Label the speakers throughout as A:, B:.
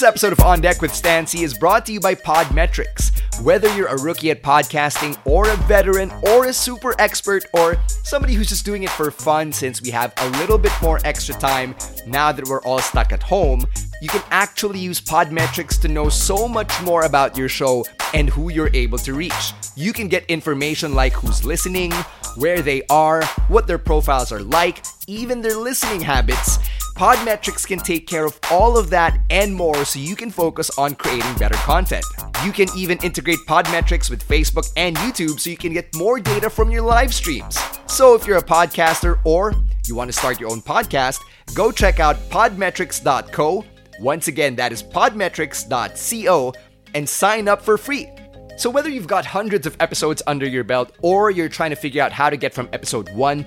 A: This episode of On Deck with Stan C is brought to you by Podmetrics. Whether you're a rookie at podcasting, or a veteran, or a super expert, or somebody who's just doing it for fun since we have a little bit more extra time now that we're all stuck at home, you can actually use Podmetrics to know so much more about your show and who you're able to reach. You can get information like who's listening, where they are, what their profiles are like, even their listening habits. Podmetrics can take care of all of that and more so you can focus on creating better content. You can even integrate Podmetrics with Facebook and YouTube so you can get more data from your live streams. So if you're a podcaster or you want to start your own podcast, go check out podmetrics.co. Once again, that is podmetrics.co and sign up for free. So, whether you've got hundreds of episodes under your belt or you're trying to figure out how to get from episode 1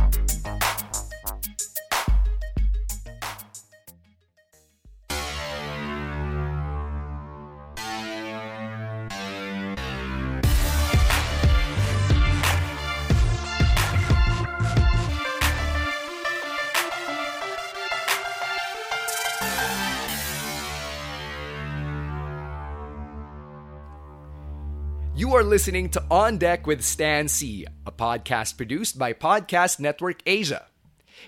A: You are listening to On Deck with Stan C, a podcast produced by Podcast Network Asia.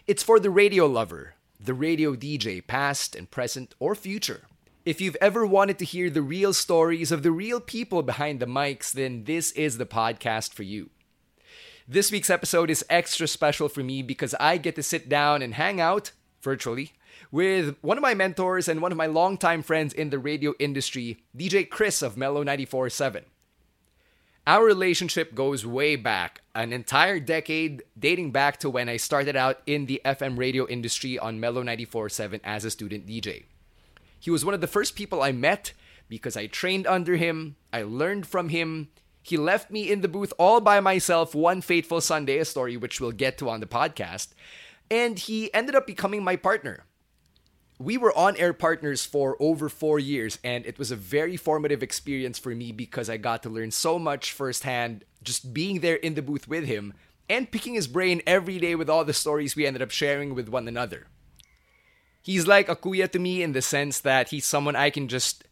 A: It's for the radio lover, the radio DJ, past and present or future. If you've ever wanted to hear the real stories of the real people behind the mics, then this is the podcast for you. This week's episode is extra special for me because I get to sit down and hang out, virtually, with one of my mentors and one of my longtime friends in the radio industry, DJ Chris of Mellow 94.7. Our relationship goes way back, an entire decade dating back to when I started out in the FM radio industry on Mellow 94.7 as a student DJ. He was one of the first people I met because I trained under him, I learned from him. He left me in the booth all by myself one fateful Sunday, a story which we'll get to on the podcast, and he ended up becoming my partner we were on air partners for over four years, and it was a very formative experience for me because I got to learn so much firsthand just being there in the booth with him and picking his brain every day with all the stories we ended up sharing with one another. He's like a kuya to me in the sense that he's someone I can just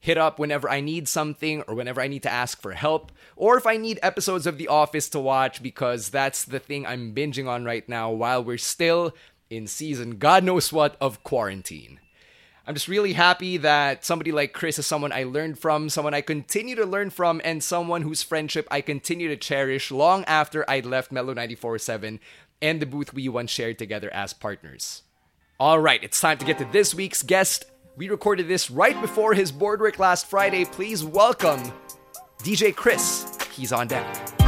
A: hit up whenever I need something or whenever I need to ask for help, or if I need episodes of The Office to watch because that's the thing I'm binging on right now while we're still in season God knows what of quarantine. I'm just really happy that somebody like Chris is someone I learned from, someone I continue to learn from, and someone whose friendship I continue to cherish long after I'd left Mellow 94.7 and the booth we once shared together as partners. Alright, it's time to get to this week's guest. We recorded this right before his board work last Friday. Please welcome DJ Chris. He's on deck.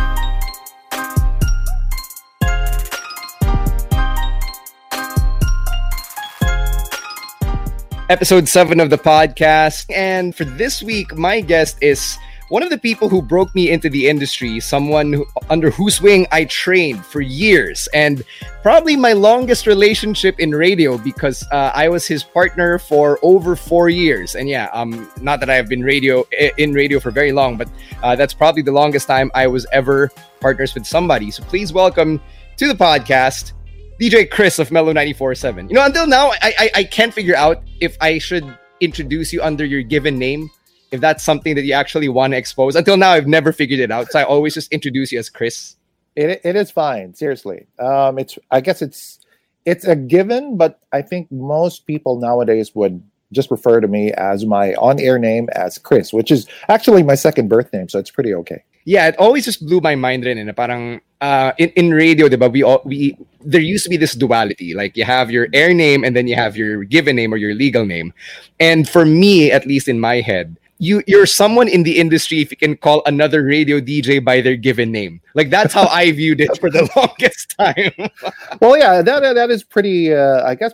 A: Episode seven of the podcast. And for this week, my guest is one of the people who broke me into the industry, someone who, under whose wing I trained for years, and probably my longest relationship in radio because uh, I was his partner for over four years. And yeah, um, not that I have been radio in radio for very long, but uh, that's probably the longest time I was ever partners with somebody. So please welcome to the podcast DJ Chris of Mellow 94.7. You know, until now, I, I, I can't figure out if I should introduce you under your given name, if that's something that you actually want to expose. Until now, I've never figured it out. So I always just introduce you as Chris.
B: It, it is fine, seriously. Um, it's I guess it's it's a given, but I think most people nowadays would just refer to me as my on-air name as Chris, which is actually my second birth name, so it's pretty okay.
A: Yeah, it always just blew my mind rin, na parang uh, in, in radio, diba, we, all, we there used to be this duality. Like you have your air name and then you have your given name or your legal name. And for me, at least in my head, you you're someone in the industry if you can call another radio DJ by their given name. Like that's how I viewed it for the longest time.
B: well, yeah, that that is pretty. Uh, I guess,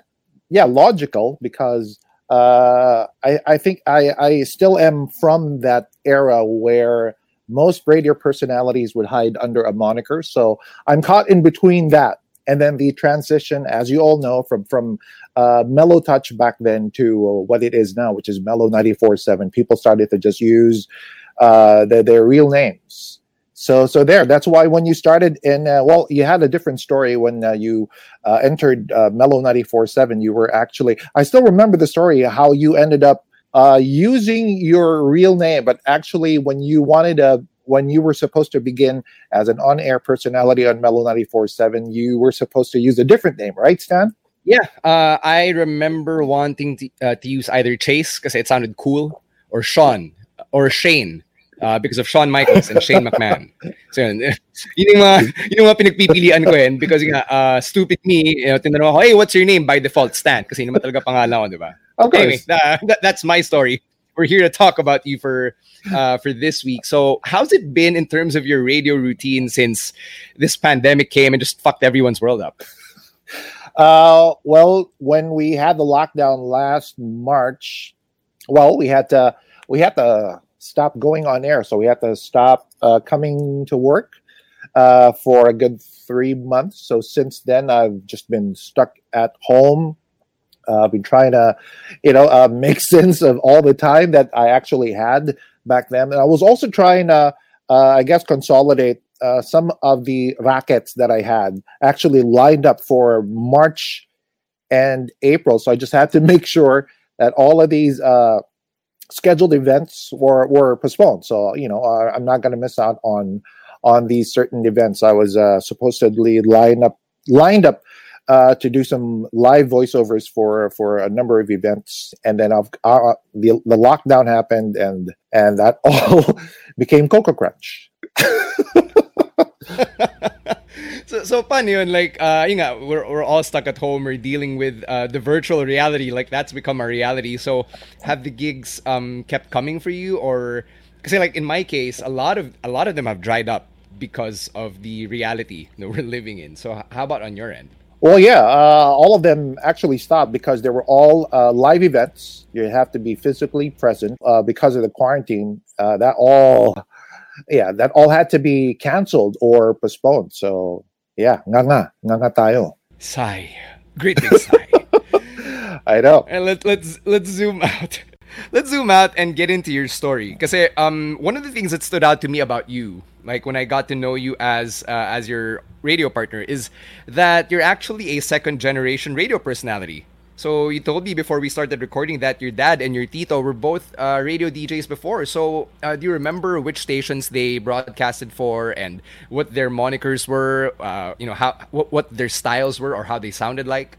B: yeah, logical because uh, I I think I I still am from that era where most radio personalities would hide under a moniker. So I'm caught in between that and then the transition, as you all know, from from uh, Mellow Touch back then to uh, what it is now, which is Mellow 94.7. People started to just use uh, their, their real names. So, so there. That's why when you started in, uh, well, you had a different story when uh, you uh, entered uh, Mellow 94.7. You were actually, I still remember the story how you ended up uh, using your real name, but actually when you wanted a when you were supposed to begin as an on-air personality on Mellow 94.7, you were supposed to use a different name, right, Stan?
A: Yeah, uh, I remember wanting to, uh, to use either Chase because it sounded cool, or Sean, or Shane. Uh, because of Shawn Michaels and Shane McMahon. So yun, yun yung mga, yun yung mga pinagpipilian ko yun because nga, uh, stupid me, you know, tinanong ako, hey, what's your name? By default, Stan. Kasi naman talaga pangalan ko, di ba?
B: Okay.
A: Anyway, uh, that, that's my story we're here to talk about you for uh, for this week. So, how's it been in terms of your radio routine since this pandemic came and just fucked everyone's world up?
B: Uh, well, when we had the lockdown last March, well, we had to we had to stop going on air, so we had to stop uh, coming to work uh, for a good three months. So since then, I've just been stuck at home uh, been trying to, you know, uh, make sense of all the time that I actually had back then. And I was also trying to, uh, I guess, consolidate uh, some of the rackets that I had actually lined up for March and April. So I just had to make sure that all of these uh, scheduled events were, were postponed. So, you know, uh, I'm not going to miss out on on these certain events. I was supposedly lined up lined up uh, to do some live voiceovers for for a number of events, and then I've, uh, the the lockdown happened, and and that all became Koko Krunch.
A: so so fun yun like uh yun nga, we're, we're all stuck at home. We're dealing with uh, the virtual reality like that's become a reality. So have the gigs um kept coming for you or because like in my case a lot of a lot of them have dried up because of the reality that we're living in. So how about on your end
B: well, yeah, uh, all of them actually stopped because they were all uh, live events. You have to be physically present uh, because of the quarantine. Uh, that all, yeah, that all had to be canceled or postponed. So, yeah, nga nga, nga nga tayo.
A: Sigh, great big sigh.
B: I know.
A: And let let's let's zoom out. Let's zoom out and get into your story. Because um, one of the things that stood out to me about you like when I got to know you as uh, as your radio partner, is that you're actually a second generation radio personality. So you told me before we started recording that your dad and your tito were both uh, radio DJs before. So uh, do you remember which stations they broadcasted for and what their monikers were? Uh, you know how what, what their styles were or how they sounded like.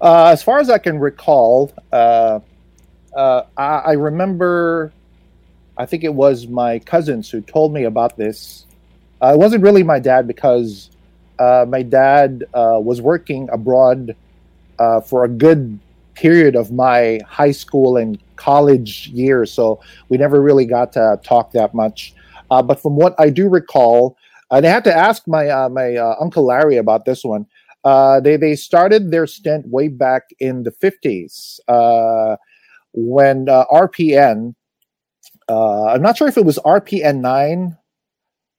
B: Uh, as far as I can recall, uh, uh, I, I remember I think it was my cousins who told me about this. Uh, it wasn't really my dad because uh, my dad uh, was working abroad uh, for a good period of my high school and college years, so we never really got to talk that much. Uh, but from what I do recall, and I had to ask my uh, my uncle Larry about this one. they they started their stint way back in the fifties when RPN uh, I'm not sure if it was RPN 9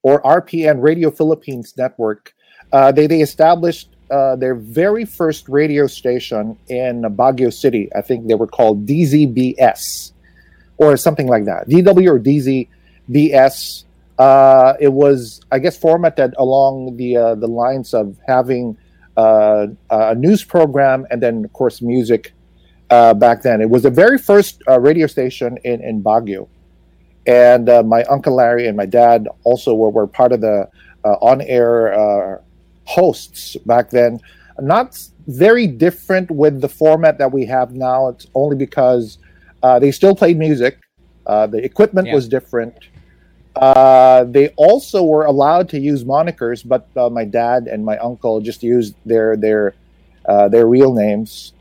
B: or RPN Radio Philippines Network. Uh, they, they established uh, their very first radio station in Baguio City. I think they were called DZBS or something like that. DW or DZBS. Uh, it was, I guess, formatted along the uh, the lines of having uh, a news program and then, of course, music back then. It was the very first radio station in, in Baguio and uh, my uncle Larry and my dad also were, were part of the uh, on-air uh, hosts back then. not very different with the format that we have now. It's only because uh, they still played music. Uh, the equipment
A: Yeah.
B: was different. Uh, they also were allowed to use monikers, but uh, my dad and my uncle just used their their uh, their real names.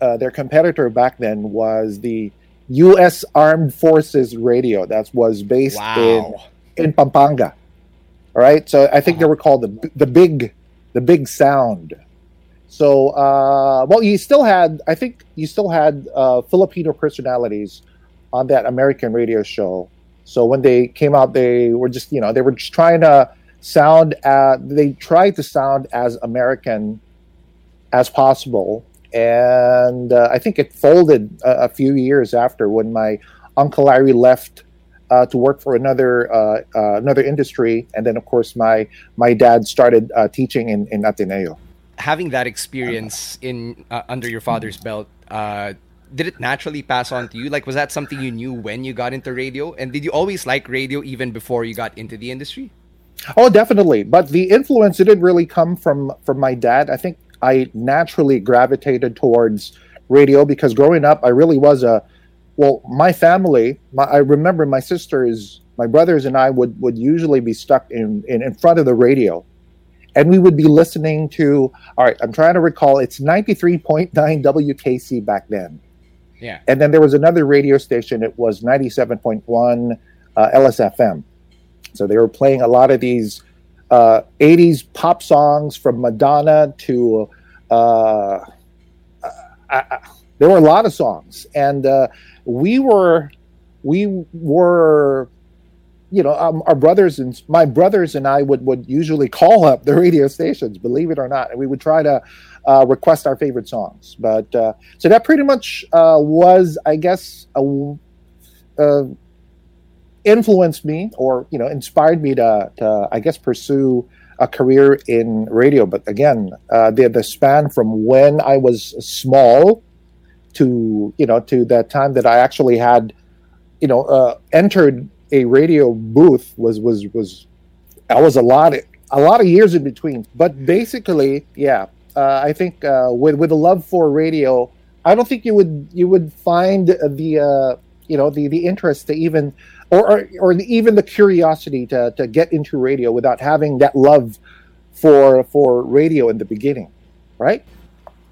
B: Uh, their competitor back then was the U.S. Armed Forces Radio. That was based in
A: Wow.
B: in Pampanga. All right, so I think they were called the the big the big sound. So uh, well, you still had I think you still had uh, Filipino personalities on that American radio show. So when they came out, they were just you know they were just trying to sound. Uh, they tried to sound as American as possible, and uh, I think it folded a, a few years after when my uncle Larry left uh, to work for another uh, uh, another industry, and then of course my my dad started uh, teaching in in Ateneo.
A: Having that experience in uh, under your father's belt, uh, did it naturally pass on to you? Like, was that something you knew when you got into radio? And did you always like radio even before you got into the industry?
B: Oh, definitely. But the influence it didn't really come from from my dad. I think I naturally gravitated towards radio because growing up, I really was a well. My family, my, I remember my sisters, my brothers, and I would would usually be stuck in, in in front of the radio, and we would be listening to. All right, I'm trying to recall. It's 93.9 WKC back then.
A: Yeah.
B: And then there was another radio station. It was 97.1 uh, LSFM. So they were playing a lot of these uh, 80s pop songs from Madonna to. Uh, I, I, there were a lot of songs, and uh, we were we were you know um, our brothers and my brothers and I would would usually call up the radio stations, believe it or not, and we would try to uh, request our favorite songs. But uh, so that pretty much uh, was, I guess, a, uh, influenced me or you know inspired me to, to I guess pursue a career in radio. But again, uh, the the span from when I was small to you know to that time that I actually had you know uh, entered a radio booth was was was I was a lot a lot of years in between. But basically, yeah, uh, I think uh, with with a love for radio, I don't think you would you would find the uh, you know the the interest to even or or, the, even the curiosity to to get into radio without having that love for for radio in the beginning, right?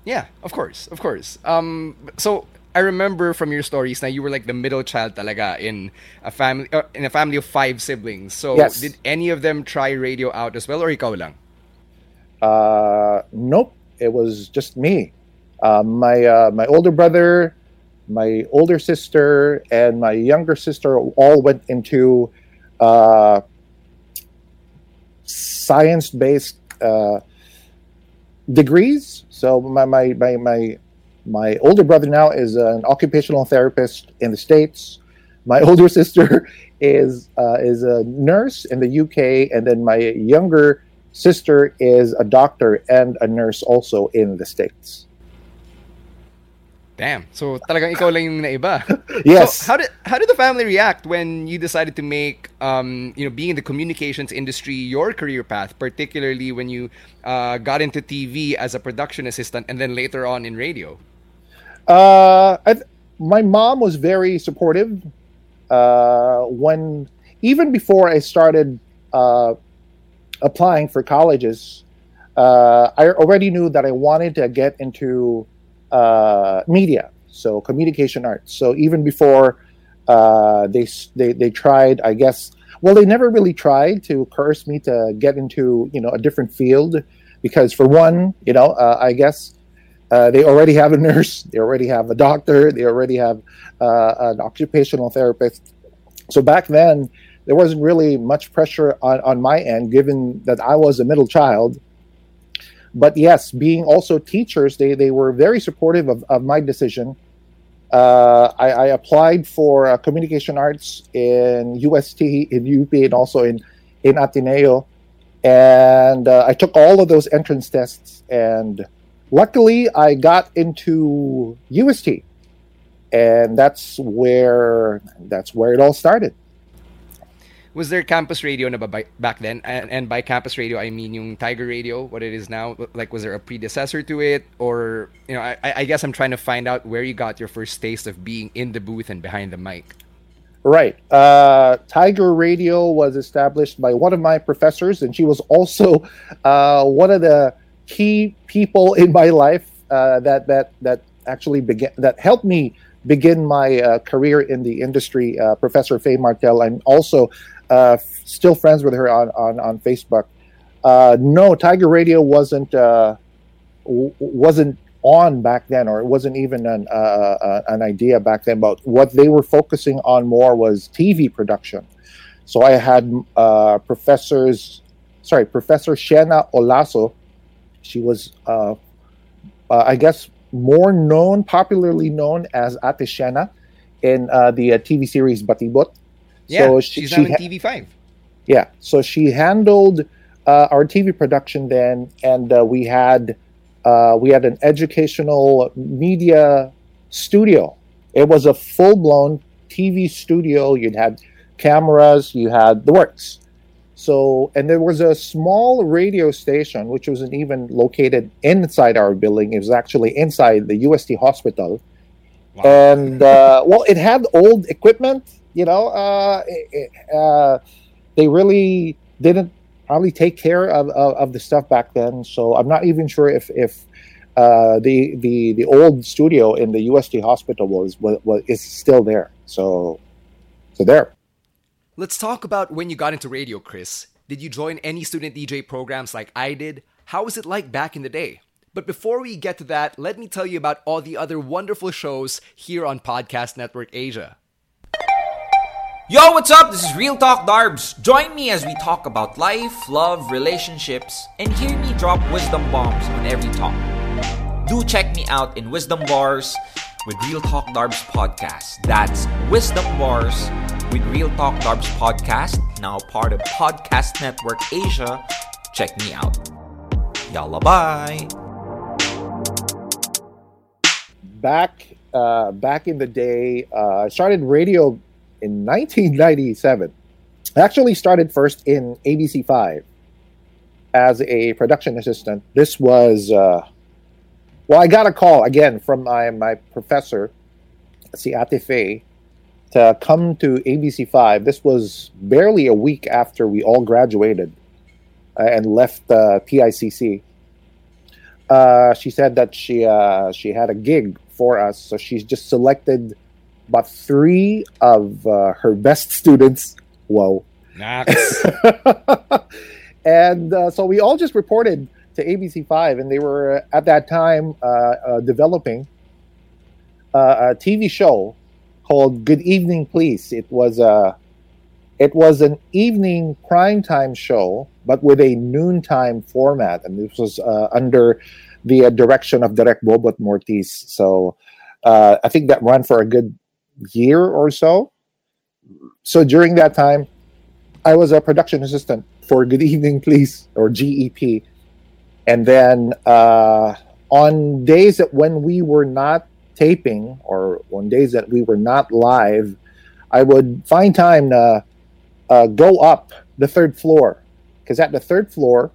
A: Yeah, of course, of course. Um, so I remember from your stories now you were like the middle child talaga in a family uh, in a family of five siblings. So
B: Yes.
A: did any of them try radio out as well, or ikaw lang?
B: Uh, nope, it was just me. Uh, my uh, my older brother, my older sister, and my younger sister all went into uh, science-based uh, degrees. So my, my my my my older brother now is an occupational therapist in the states. My older sister is uh, is a nurse in the UK, and then my younger sister is a doctor and a nurse also in the states.
A: Damn. So talagang ikaw lang yung naiba.
B: Yes.
A: So how did how did the family react when you decided to make um you know being in the communications industry your career path, particularly when you uh, got into TV as a production assistant and then later on in radio?
B: Uh, th- my mom was very supportive. Uh, when even before I started uh, applying for colleges, uh, I already knew that I wanted to get into uh, media, so communication arts. So even before uh, they they they tried, I guess. Well, they never really tried to curse me to get into you know a different field because for one, you know, uh, I guess uh, they already have a nurse, they already have a doctor, they already have uh, an occupational therapist. So back then, there wasn't really much pressure on, on my end, given that I was a middle child. But yes, being also teachers, they, they were very supportive of, of my decision. Uh, I, I applied for uh, communication arts in UST, in UP, and also in, in Ateneo. And uh, I took all of those entrance tests and luckily i got into ust and that's where that's where it all started
A: Was there campus radio na ba by, back then? And, and by campus radio, I mean yung Tiger Radio, what it is now. Like, was there a predecessor to it, or you know, I, I guess I'm trying to find out where you got your first taste of being in the booth and behind the mic.
B: Right. Uh, Tiger Radio was established by one of my professors, and she was also uh, one of the key people in my life uh, that that that actually began that helped me begin my uh, career in the industry. Uh, Professor Faye Martel. I'm also uh, f- still friends with her on on on Facebook. no, Tiger Radio wasn't w- wasn't on back then, or it wasn't even an, uh, uh, an idea back then. But what they were focusing on more was TV production. So I had uh, professors, sorry, Professor Shena Olaso. She was, uh, uh, I guess, more known, popularly known as Ate Shena in uh, the TV series Batibot.
A: Yeah, so she, she's she now in ha- TV5.
B: Yeah, so she handled our TV production then, and we had uh, we had an educational media studio. It was a full blown TV studio. You'd had cameras, you had the works. So, and there was a small radio station, which wasn't even located inside our building. It was actually inside the UST hospital. Wow. And, uh, well, it had old equipment, you know, uh, it, uh, they really didn't probably take care of, of, of, the stuff back then. So I'm not even sure if if uh, the the the old studio in the UST hospital was, was, was is still there. So so there.
A: Let's talk about when you got into radio, Chris. Did you join any student DJ programs like I did? How was it like back in the day? But before we get to that, let me tell you about all the other wonderful shows here on Podcast Network Asia.
C: Yo, what's up? This is Real Talk Darbs. Join me as we talk about life, love, relationships, and hear me drop wisdom bombs on every talk. Do check me out in Wisdom Bars with Real Talk Darbs podcast. That's Wisdom Bars with Real Talk Darbs podcast, now part of Podcast Network Asia. Check me out. Yalla bye.
B: Back uh, back in the day, uh, I started radio in 1997. I actually started first in ABC5 as a production assistant. This was, uh, well, I got a call again from my, my professor, si Ate Faye, to come to ABC5. This was barely a week after we all graduated uh, and left uh, PICC. Uh, she said that she uh, she had a gig for us, so she's just selected about three of uh, her best students. Whoa.
A: Nice.
B: and uh, so we all just reported to ABC5, and they were at that time uh, uh developing uh, a TV show called Good Evening Please. It was a uh, it was an evening primetime show, but with a noontime format, and this was under the direction of Direct Bobot Mortiz. So I think that ran for a good year or so. So during that time, I was a production assistant for Good Evening Please or GEP. And then uh, on days that when we were not taping or on days that we were not live, I would find time to uh, go up the third floor because at the third floor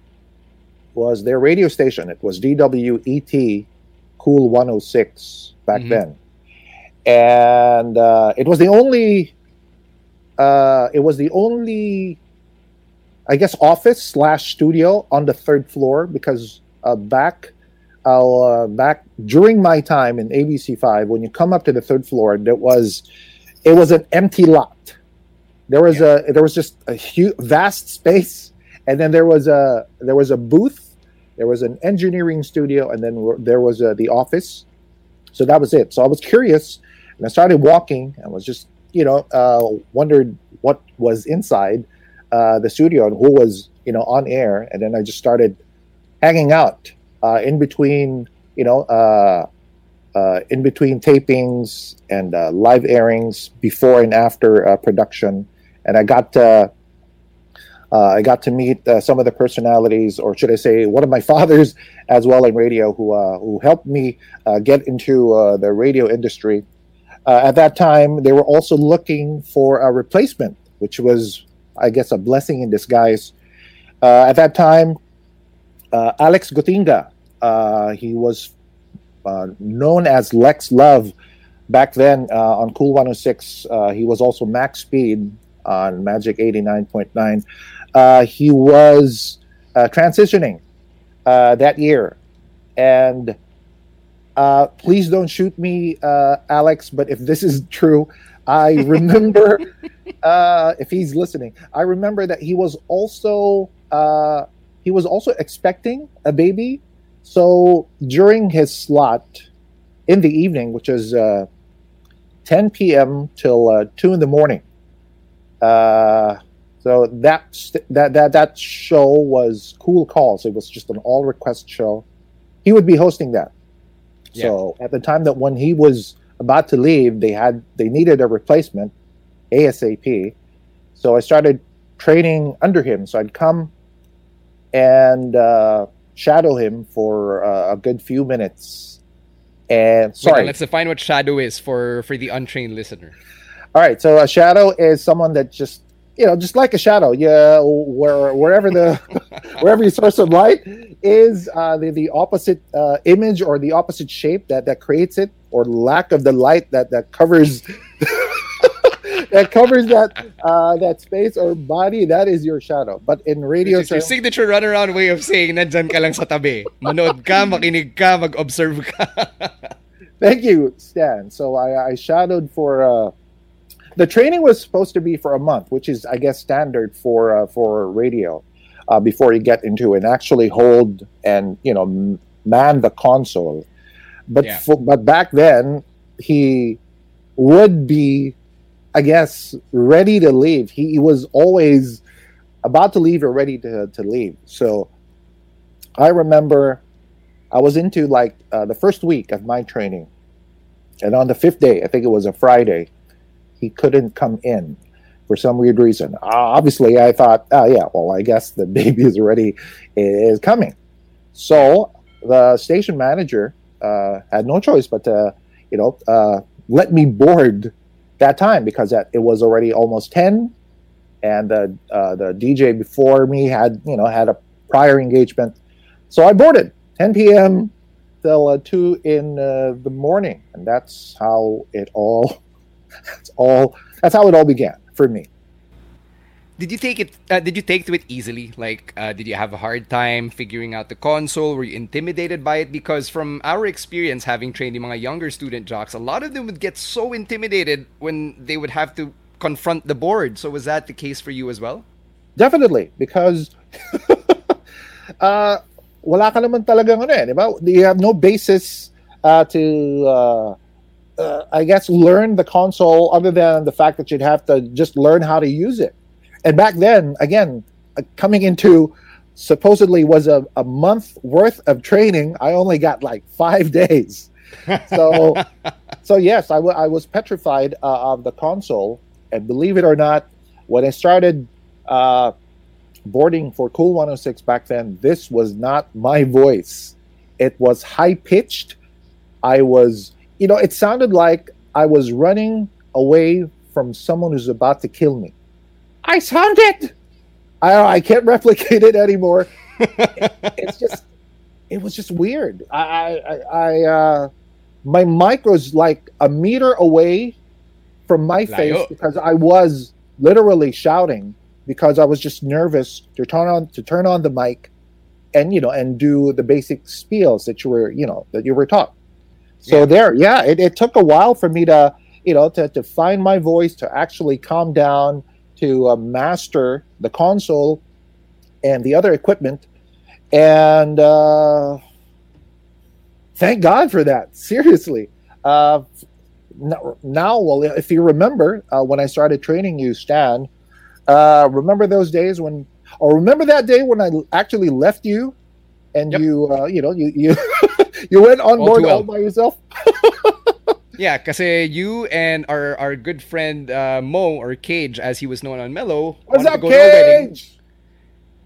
B: was their radio station. It was DWET Cool 106 back mm-hmm. then and uh, it was the only uh, it was the only I guess office slash studio on the third floor because uh, back uh, back during my time in ABC five when you come up to the third floor there was it was an empty lot there was yeah. a there was just a huge vast space and then there was a there was a booth there was an engineering studio and then there was a, the office so that was it so i was curious and I started walking and was just, you know, uh, wondered what was inside uh, the studio and who was, you know, on air. And then I just started hanging out uh, in between, you know, uh, uh, in between tapings and uh, live airings before and after production. And I got to, uh, I got to meet uh, some of the personalities, or should I say, one of my fathers as well in radio, who uh, who helped me get into the radio industry uh, at that time, they were also looking for a replacement, which was I guess, a blessing in disguise. Uh, at that time, uh, Alex Gotinga, uh, he was uh, known as Lex Love back then uh, on Cool 106. Uh, he was also Max Speed on Magic 89.9. Uh, he was uh, transitioning uh, that year. And uh, please don't shoot me, uh, Alex, but if this is true, I remember, uh, if he's listening, I remember that he was also uh, he was also expecting a baby. So during his slot in the evening, which is uh, 10 p.m. till uh, 2 in the morning, uh, so that st- that that that show was Cool Calls. It was just an all request show. He would be hosting that. So at the time that when he was about to leave, they had they needed a replacement, ASAP. So I started training under him. So I'd come and uh, shadow him for uh, a good few minutes. And
A: Wait,
B: sorry,
A: let's define what shadow is for for the untrained listener.
B: All right, so a shadow is someone that just you know, just like a shadow. Yeah, where wherever the wherever your source of light is, uh, the the opposite uh, image or the opposite shape that that creates it, or lack of the light that that covers that covers that uh, that space or body. That is your shadow. But in radio,
A: It's your signature runaround way of saying nandyan ka lang sa tabi. Manood ka, makinig ka, mag-observe ka.
B: Thank you, Stan. So I, I shadowed for uh, the training was supposed to be for a month, which is I guess standard for uh, for radio uh, before you get into and actually hold and you know man the console. But
A: Yeah.
B: but back then he would be, I guess, ready to leave. He, he was always about to leave or ready to to leave. So I remember I was into like uh, the first week of my training, and on the fifth day, I think it was a Friday, he couldn't come in for some weird reason. Uh, obviously, I thought, oh yeah, well, I guess the baby is already is coming. So the station manager uh, had no choice but to, you know, uh, let me board that time because it was already almost ten, and the uh, the DJ before me had you know had a prior engagement, so I boarded 10 p.m. till uh, two in uh, the morning, and that's how it all. That's all. That's how it all began for me.
A: Did you take it? Uh, did you take to it easily? Like, uh, did you have a hard time figuring out the console? Were you intimidated by it? Because from our experience, having trained mga younger student jocks, a lot of them would get so intimidated when they would have to confront the board. So was that the case for you as well?
B: Definitely, because uh, wala ka naman talagang ano eh? You have no basis uh, to, uh, uh, I guess, learn the console other than the fact that you'd have to just learn how to use it. And back then, again, uh, coming into supposedly was a, a month worth of training, I only got like five days. So, so yes, I I was petrified uh, of the console. And believe it or not, when I started uh, boarding for Cool 106 back then, this was not my voice. It was high pitched. I was, you know, it sounded like I was running away from someone who's about to kill me. I sounded. I I can't replicate it anymore. it's just, it was just weird. I I, I, uh, my mic was like a meter away from my face
A: Layo.
B: because I was literally shouting because I was just nervous to turn on to turn on the mic and you know and do the basic spiels that you were you know that you were taught. So
A: Yeah.
B: there, yeah, it, it took a while for me to you know to, to find my voice to actually calm down to uh, master the console and the other equipment and uh, thank God for that. Seriously. Uh, now, well, if you remember uh, when I started training you, Stan, uh, remember those days when, or remember that day when I actually left you, and
A: Yep.
B: you, uh, you know, you you you went on
A: All
B: board all by yourself.
A: Yeah, kasi you and our, our good friend uh, Mo, or Cage, as he was known on Mellow,
B: What's
A: wanted to
B: up,
A: go to a wedding.
B: Cage?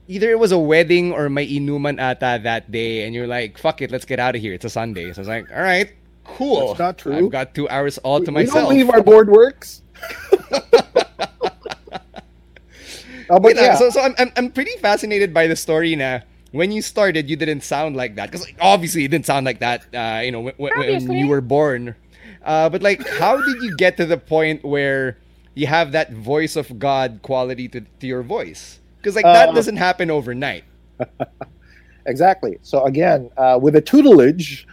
A: either it was a wedding or my inuman ata that day, and you're like, fuck it, let's get out of here. It's a Sunday. So I was like, all right, cool.
B: That's not true.
A: I've got two hours all to
B: We
A: myself.
B: don't leave our board works. Oh, but yeah.
A: So, so I'm, I'm, I'm pretty fascinated by the story now when you started, you didn't sound like that. Because like, obviously, you didn't sound like that, uh, you know, when, when- when you were born. Uh, but like, how did you get to the point where you have that voice of God quality to, to your voice? Because like that
B: Uh,
A: doesn't happen overnight.
B: Exactly. So again, uh, with the tutelage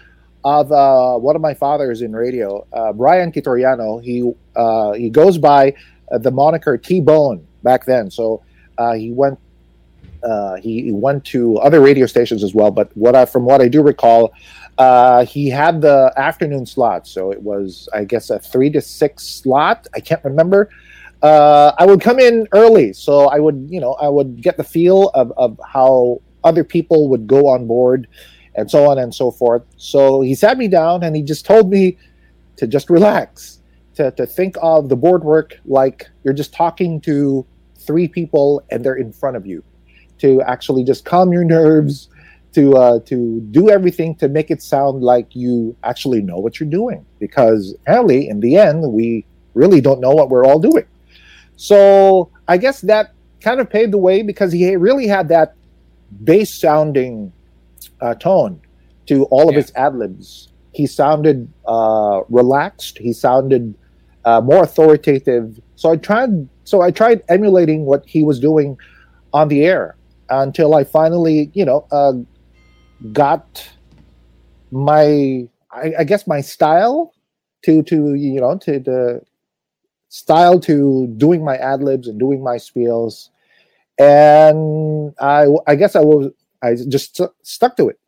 B: of uh, one of my fathers in radio, uh, Brian Kitoriano, he uh, he goes by the moniker T Bone back then. So uh, he went uh, he, he went to other radio stations as well. But what I, from what I do recall, uh, he had the afternoon slot. So it was, I guess, a three to six slot. I can't remember. Uh, I would come in early, so I would, you know, I would get the feel of, of how other people would go on board, and so on and so forth. So he sat me down and he just told me to just relax, to, to think of the board work like you're just talking to three people and they're in front of you, to actually just calm your nerves, to uh, to do everything to make it sound like you actually know what you're doing. Because apparently, in the end, we really don't know what we're all doing. So I guess that kind of paved the way because he really had that bass sounding uh, tone to all of
A: Yeah.
B: his ad libs. He sounded uh, relaxed. He sounded uh, more authoritative. So I tried. So I tried emulating what he was doing on the air until I finally, you know, uh, got my, I, I guess, my style to to you know to the style to doing my ad libs and doing my spiels, and I I guess I was I just stu- stuck to it.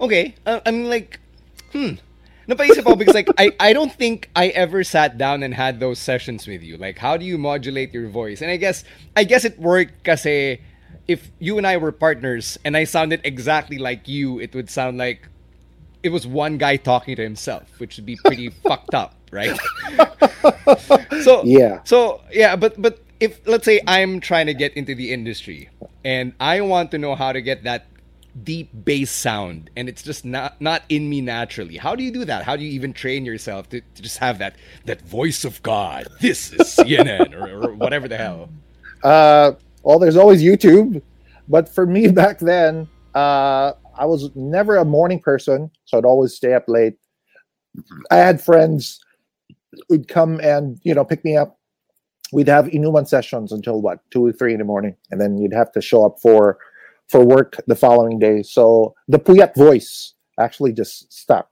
A: Okay, uh, i'm like, hmm. Napaisip ako because like I, I don't think I ever sat down and had those sessions with you. Like how do you modulate your voice? And I guess I guess it worked kasi if you and I were partners and I sounded exactly like you, it would sound like it was one guy talking to himself, which would be pretty fucked up, right? so
B: Yeah.
A: So yeah, but but if let's say I'm trying to get into the industry and I want to know how to get that deep bass sound and it's just not not in me naturally. How do you do that? How do you even train yourself to, to just have that that voice of God? This is CNN or, or whatever the hell.
B: Uh, well, there's always YouTube, but for me back then, uh, I was never a morning person, so I'd always stay up late. I had friends who'd come and you know pick me up. We'd have Inuman sessions until what two or three in the morning, and then you'd have to show up for for work the following day. So the Puyat voice actually just stuck.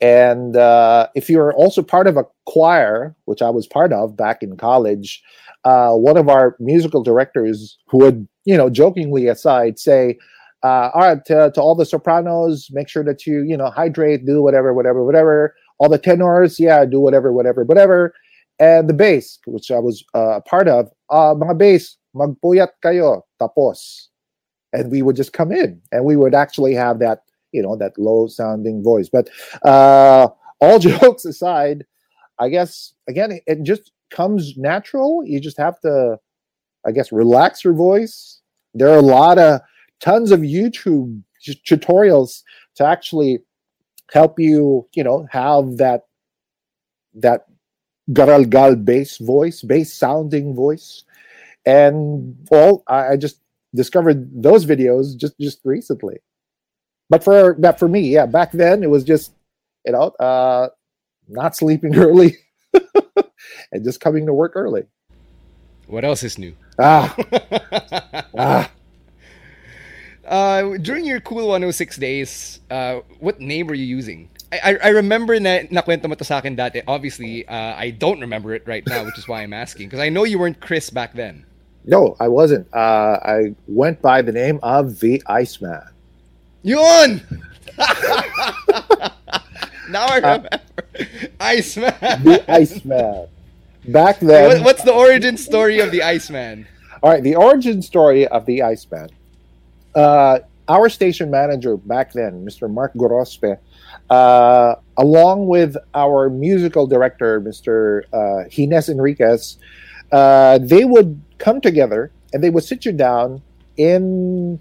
B: And uh, if you're also part of a choir, which I was part of back in college, uh, one of our musical directors would, you know, jokingly aside say, uh, all right, to, to all the sopranos, make sure that you, you know, hydrate, do whatever, whatever, whatever. All the tenors, yeah, do whatever, whatever, whatever. And the bass, which I was uh, a part of, uh, mga bass, magpuyat kayo, tapos. And we would just come in and we would actually have that, you know, that low sounding voice. But uh, all jokes aside, I guess, again, it, just comes natural. You just have to, I guess, relax your voice. There are a lot of tons of YouTube t- tutorials to actually help you, you know, have that that garalgal bass voice, bass sounding voice. And well, I, I just discovered those videos just just recently. But for that for me, yeah, back then it was just, you know, uh not sleeping early and just coming to work early.
A: What else is new?
B: Ah, ah.
A: Uh, during your cool 106 days, uh, what name were you using? I, I, I remember na nakwento mo to sa akin dati. Obviously, uh, I don't remember it right now, which is why I'm asking. Because I know you weren't Chris back then.
B: No, I wasn't. Uh, I went by the name of the Iceman.
A: Yun! now I remember. Iceman.
B: The Iceman. Back then,
A: What, what's the origin story of the Iceman?
B: all right, the origin story of the Iceman. Uh, our station manager back then, Mr. Mark Gorospe, uh, along with our musical director, Mr. Uh, Hines Enriquez, uh, they would come together and they would sit you down in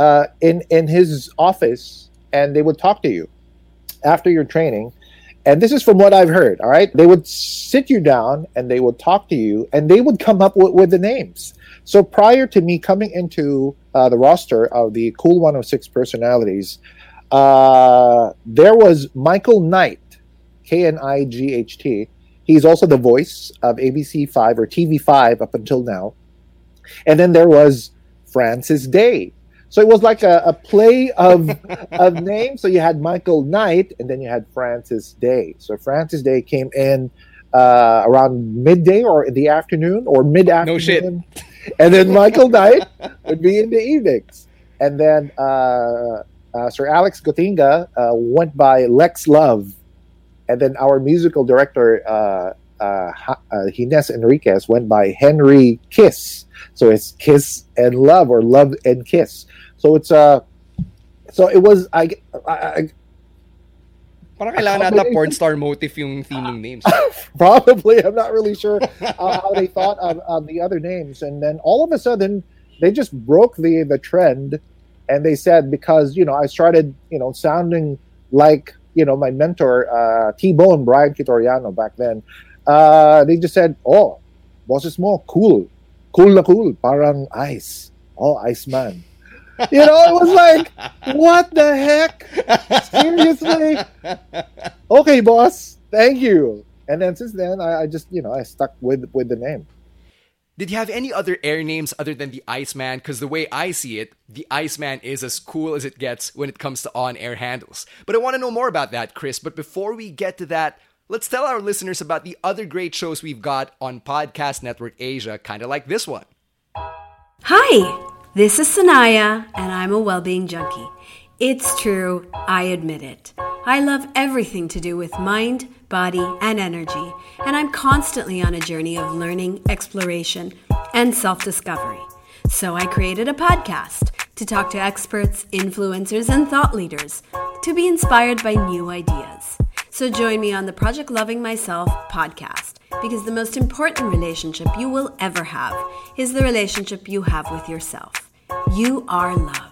B: uh, in in his office and they would talk to you after your training And this is from what I've heard. All right, they would sit you down and they would talk to you, and they would come up with, with the names. So prior to me coming into uh, the roster of the Cool 106 personalities, uh, there was Michael Knight, K N I G H T. He's also the voice of ABC5 or TV5 up until now. And then there was Francis Day. So it was like a, a play of, of names. So you had Michael Knight and then you had Francis Day. So Francis Day came in uh, around midday or in the afternoon or mid afternoon.
A: No shit.
B: And then Michael Knight would be in the evenings. And then uh, uh, Sir Alex Gotinga uh, went by Lex Love. And then our musical director, uh, uh, Hines Enriquez, went by Henry Kiss. So it's Kiss and Love or Love and Kiss. So it's uh, so it was I, I, I
A: Parang kailangan nata porn star motif yung theming names.
B: probably I'm not really sure uh, how they thought of, of the other names, and then all of a sudden they just broke the the trend, and they said because you know I started you know sounding like you know my mentor uh, T Bone Brian Kitoriano back then. Uh, they just said, "Oh, bosses mo cool, cool na cool, parang ice, oh Iceman." You know, it was like, what the heck? Seriously? Okay, boss. Thank you. And then since then, I, I just you know I stuck with with the name.
A: Did you have any other air names other than the Iceman? Because the way I see it, the Iceman is as cool as it gets when it comes to on air handles. But I want to know more about that, Chris. But before we get to that, let's tell our listeners about the other great shows we've got on Podcast Network Asia, kind of like this one.
D: Hi, this is Sanaya, and I'm a well-being junkie. It's true, I admit it. I love everything to do with mind, body, and energy, and I'm constantly on a journey of learning, exploration, and self-discovery. So I created a podcast to talk to experts, influencers, and thought leaders to be inspired by new ideas. So join me on the Project Loving Myself podcast because the most important relationship you will ever have is the relationship you have with yourself. You are loved.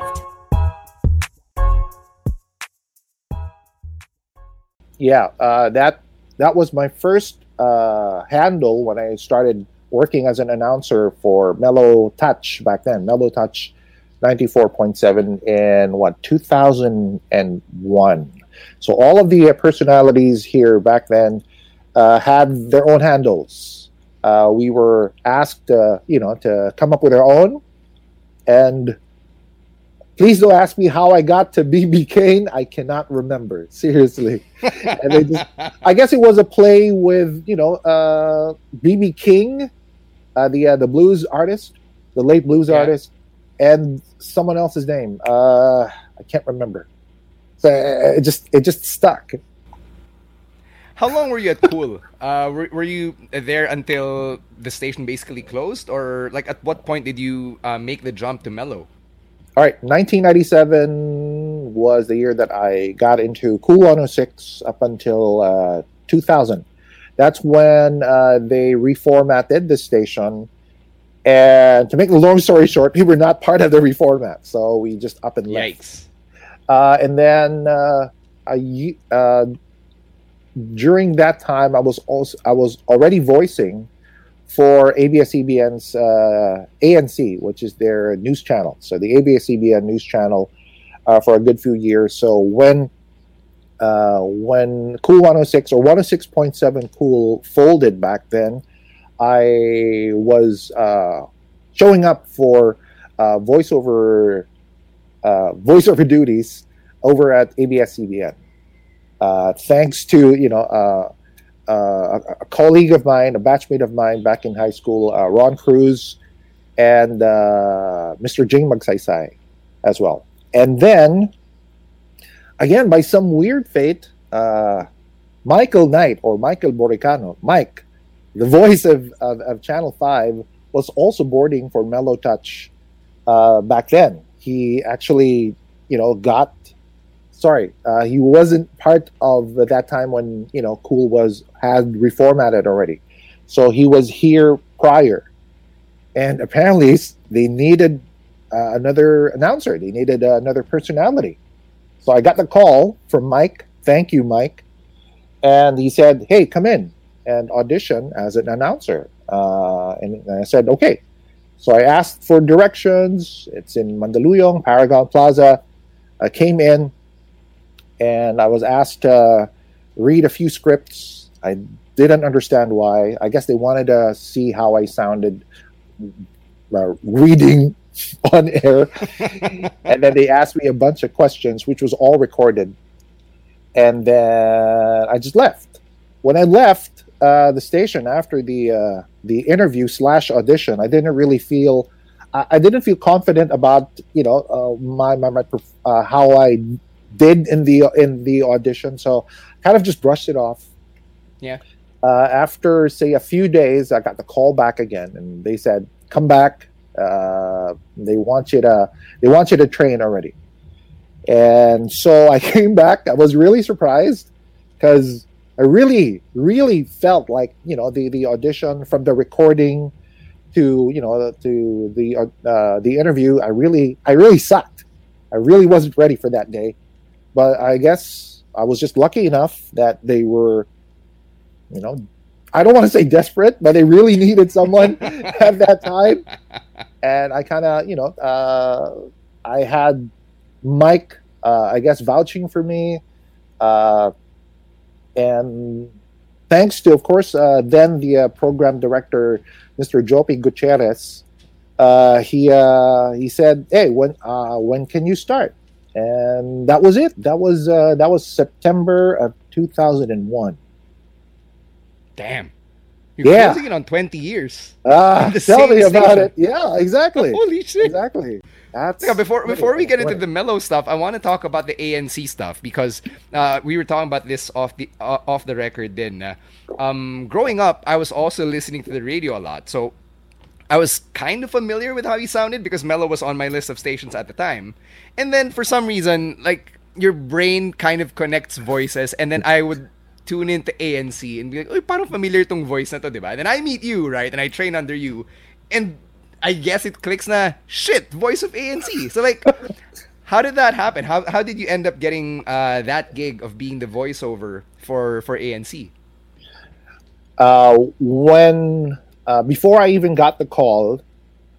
B: yeah, uh, that that was my first uh, handle when I started working as an announcer for Mellow Touch back then. Mellow Touch, ninety four point seven in what two thousand and one. So all of the uh, personalities here back then uh, had their own handles. Uh, we were asked, uh, you know, to come up with our own, and Please don't ask me how I got to BB Kane. I cannot remember seriously. and they just, I guess it was a play with you know uh, BB King, uh, the uh, the blues artist, the late blues
A: Yeah.
B: artist, and someone else's name. Uh, I can't remember. So uh, it just it just stuck.
A: How long were you at Cool? Uh, were, were you there until the station basically closed? Or, like, at what point did you uh, make the jump to Mellow?
B: All right, 1997 was the year that I got into Cool 106 up until uh, 2000. That's when uh, they reformatted the station. And to make the long story short, we were not part of the reformat, so we just up and left.
A: Yikes.
B: Uh, and then uh, ye- uh, during that time, I was also I was already voicing for ABS-CBN's uh, ANC, which is their news channel. So the ABS-CBN news channel uh, for a good few years. So when uh, when Cool 106 or 106.7 Cool folded back then, I was showing up for voiceover uh, voiceover duties over at ABS-CBN. Uh, thanks to you know uh, uh, a, colleague of mine, a batchmate of mine back in high school, uh, Ron Cruz, and uh, Mr. Jing Magsaysay as well. And then, again, by some weird fate, uh, Michael Knight or Michael Boricano, Mike, the voice of, of, of Channel 5, was also boarding for Mellow Touch back then. He actually, you know, got sorry, uh, he wasn't part of that time when you know Cool was had reformatted already. So he was here prior, and apparently they needed uh, another announcer. They needed uh, another personality. So I got the call from Mike. Thank you, Mike. and he said, "Hey, come in and audition as an announcer." Uh, and I said, "Okay." So I asked for directions. It's in Mandaluyong, Paragon Plaza. I came in, and I was asked to read a few scripts. I didn't understand why. I guess they wanted to see how I sounded uh, reading on air. and then they asked me a bunch of questions, which was all recorded. And then I just left. When I left uh, the station after the uh, the interview slash audition, I didn't really feel I, I didn't feel confident about you know uh, my my, my uh, how I did in the in the audition. So kind of just brushed it off.
A: Yeah.
B: Uh, after say a few days, I got the call back again, and they said, "Come back. Uh, they want you to they want you to train already." And so I came back. I was really surprised because I really, really felt like you know the the audition from the recording to you know to the uh, the interview. I really, I really sucked. I really wasn't ready for that day, but I guess I was just lucky enough that they were, you know, I don't want to say desperate, but they really needed someone at that time, and I kind of you know uh, I had Mike, uh, I guess, vouching for me. Uh, and thanks to, of course, uh, then the uh, program director, Mr. Jopi Gutierrez, uh, he uh, he said, "Hey, when uh, when can you start?" And that was it. That was uh, that was September of two thousand and one.
A: Damn. You're
B: Yeah.
A: closing it on 20 years.
B: Ah,
A: the
B: tell me about
A: station.
B: it. Yeah, exactly.
A: Holy shit.
B: Exactly. That's
A: Yeah, before before we get into the mellow stuff, I want to talk about the ANC stuff because uh, we were talking about this off the uh, off the record. Then, uh, um, growing up, I was also listening to the radio a lot, so I was kind of familiar with how he sounded because Mellow was on my list of stations at the time. And then for some reason, like your brain kind of connects voices, and then I would tune into ANC and be like, "Uy, parang familiar tong voice na to, di ba?" Then I meet you, right? And I train under you, and I guess it clicks na shit voice of ANC. So like, how did that happen? How how did you end up getting uh, that gig of being the voiceover for for ANC?
B: uh, when uh, before I even got the call,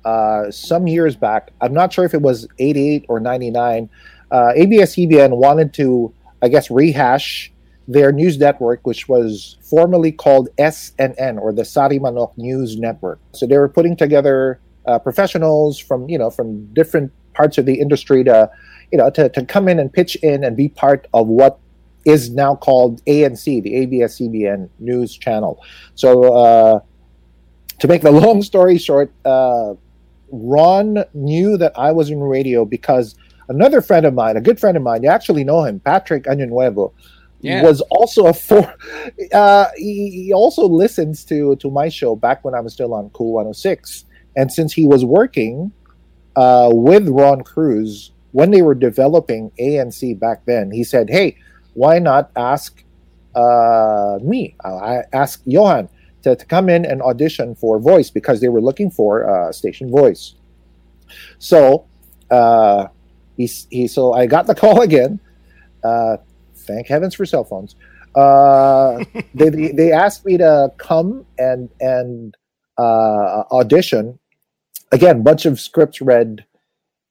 B: uh, some years back, I'm not sure if it was 88 or 99, uh, ABS-CBN wanted to, I guess, rehash their news network, which was formerly called SNN or the Sarimanok News Network. So they were putting together uh, professionals from you know from different parts of the industry to you know to, to come in and pitch in and be part of what is now called ANC, the ABS-CBN news channel. So uh, to make the long story short, uh, Ron knew that I was in radio because another friend of mine, a good friend of mine, you actually know him, Patrick Año
A: Yeah.
B: was also a for. Uh, he, he also listens to to my show back when I was still on Cool 106, and since he was working uh, with Ron Cruz when they were developing ANC back then, he said, "Hey, why not ask uh, me? I asked Johan to, to come in and audition for voice because they were looking for uh, station voice. So uh, he, he so I got the call again. Uh, thank heavens for cell phones. Uh, they, they asked me to come and and uh, audition again. Bunch of scripts read,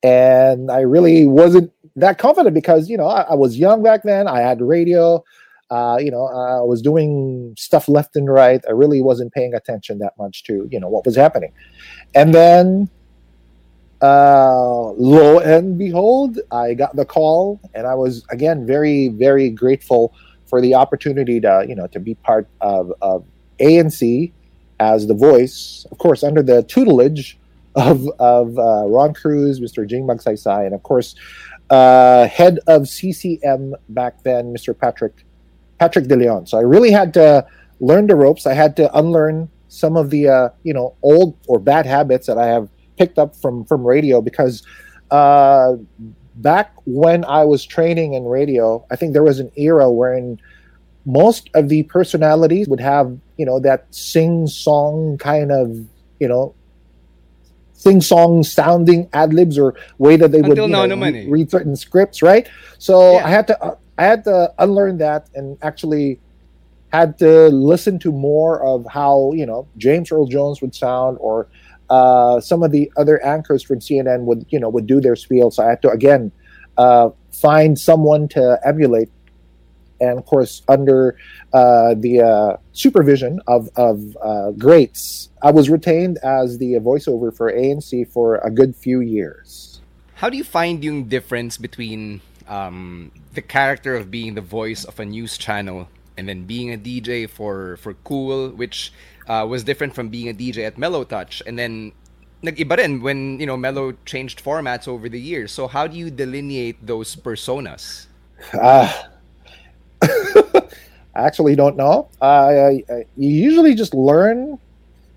B: and I really wasn't that confident because you know I, I was young back then. I had radio. Uh, you know, I was doing stuff left and right. I really wasn't paying attention that much to you know what was happening, and then uh, lo and behold, I got the call, and I was again very, very grateful for the opportunity to, you know, to be part of, of ANC as the voice, of course, under the tutelage of of uh, Ron Cruz, Mr. Jing Magsaysay, and of course, uh, head of CCM back then, Mr. Patrick Patrick De Leon. So I really had to learn the ropes. I had to unlearn some of the uh, you know old or bad habits that I have picked up from from radio because uh, back when I was training in radio, I think there was an era wherein most of the personalities would have you know that sing song kind of you know sing song sounding ad libs or way that they would
A: Until now
B: know, re- read certain scripts, right? So
A: Yeah.
B: I had to uh, I had to unlearn that and actually had to listen to more of how you know James Earl Jones would sound, or uh, some of the other anchors from CNN would you know would do their spiel. So I had to again uh, find someone to emulate, and of course under uh, the uh, supervision of of uh, greats, I was retained as the voiceover for ANC for a good few years.
A: How do you find the difference between um, the character of being the voice of a news channel and then being a DJ for for Cool, which uh, was different from being a DJ at Mellow Touch, and then nag-iba rin when you know Mellow changed formats over the years. So how do you delineate those personas?
B: Uh, I actually don't know. Uh, you usually just learn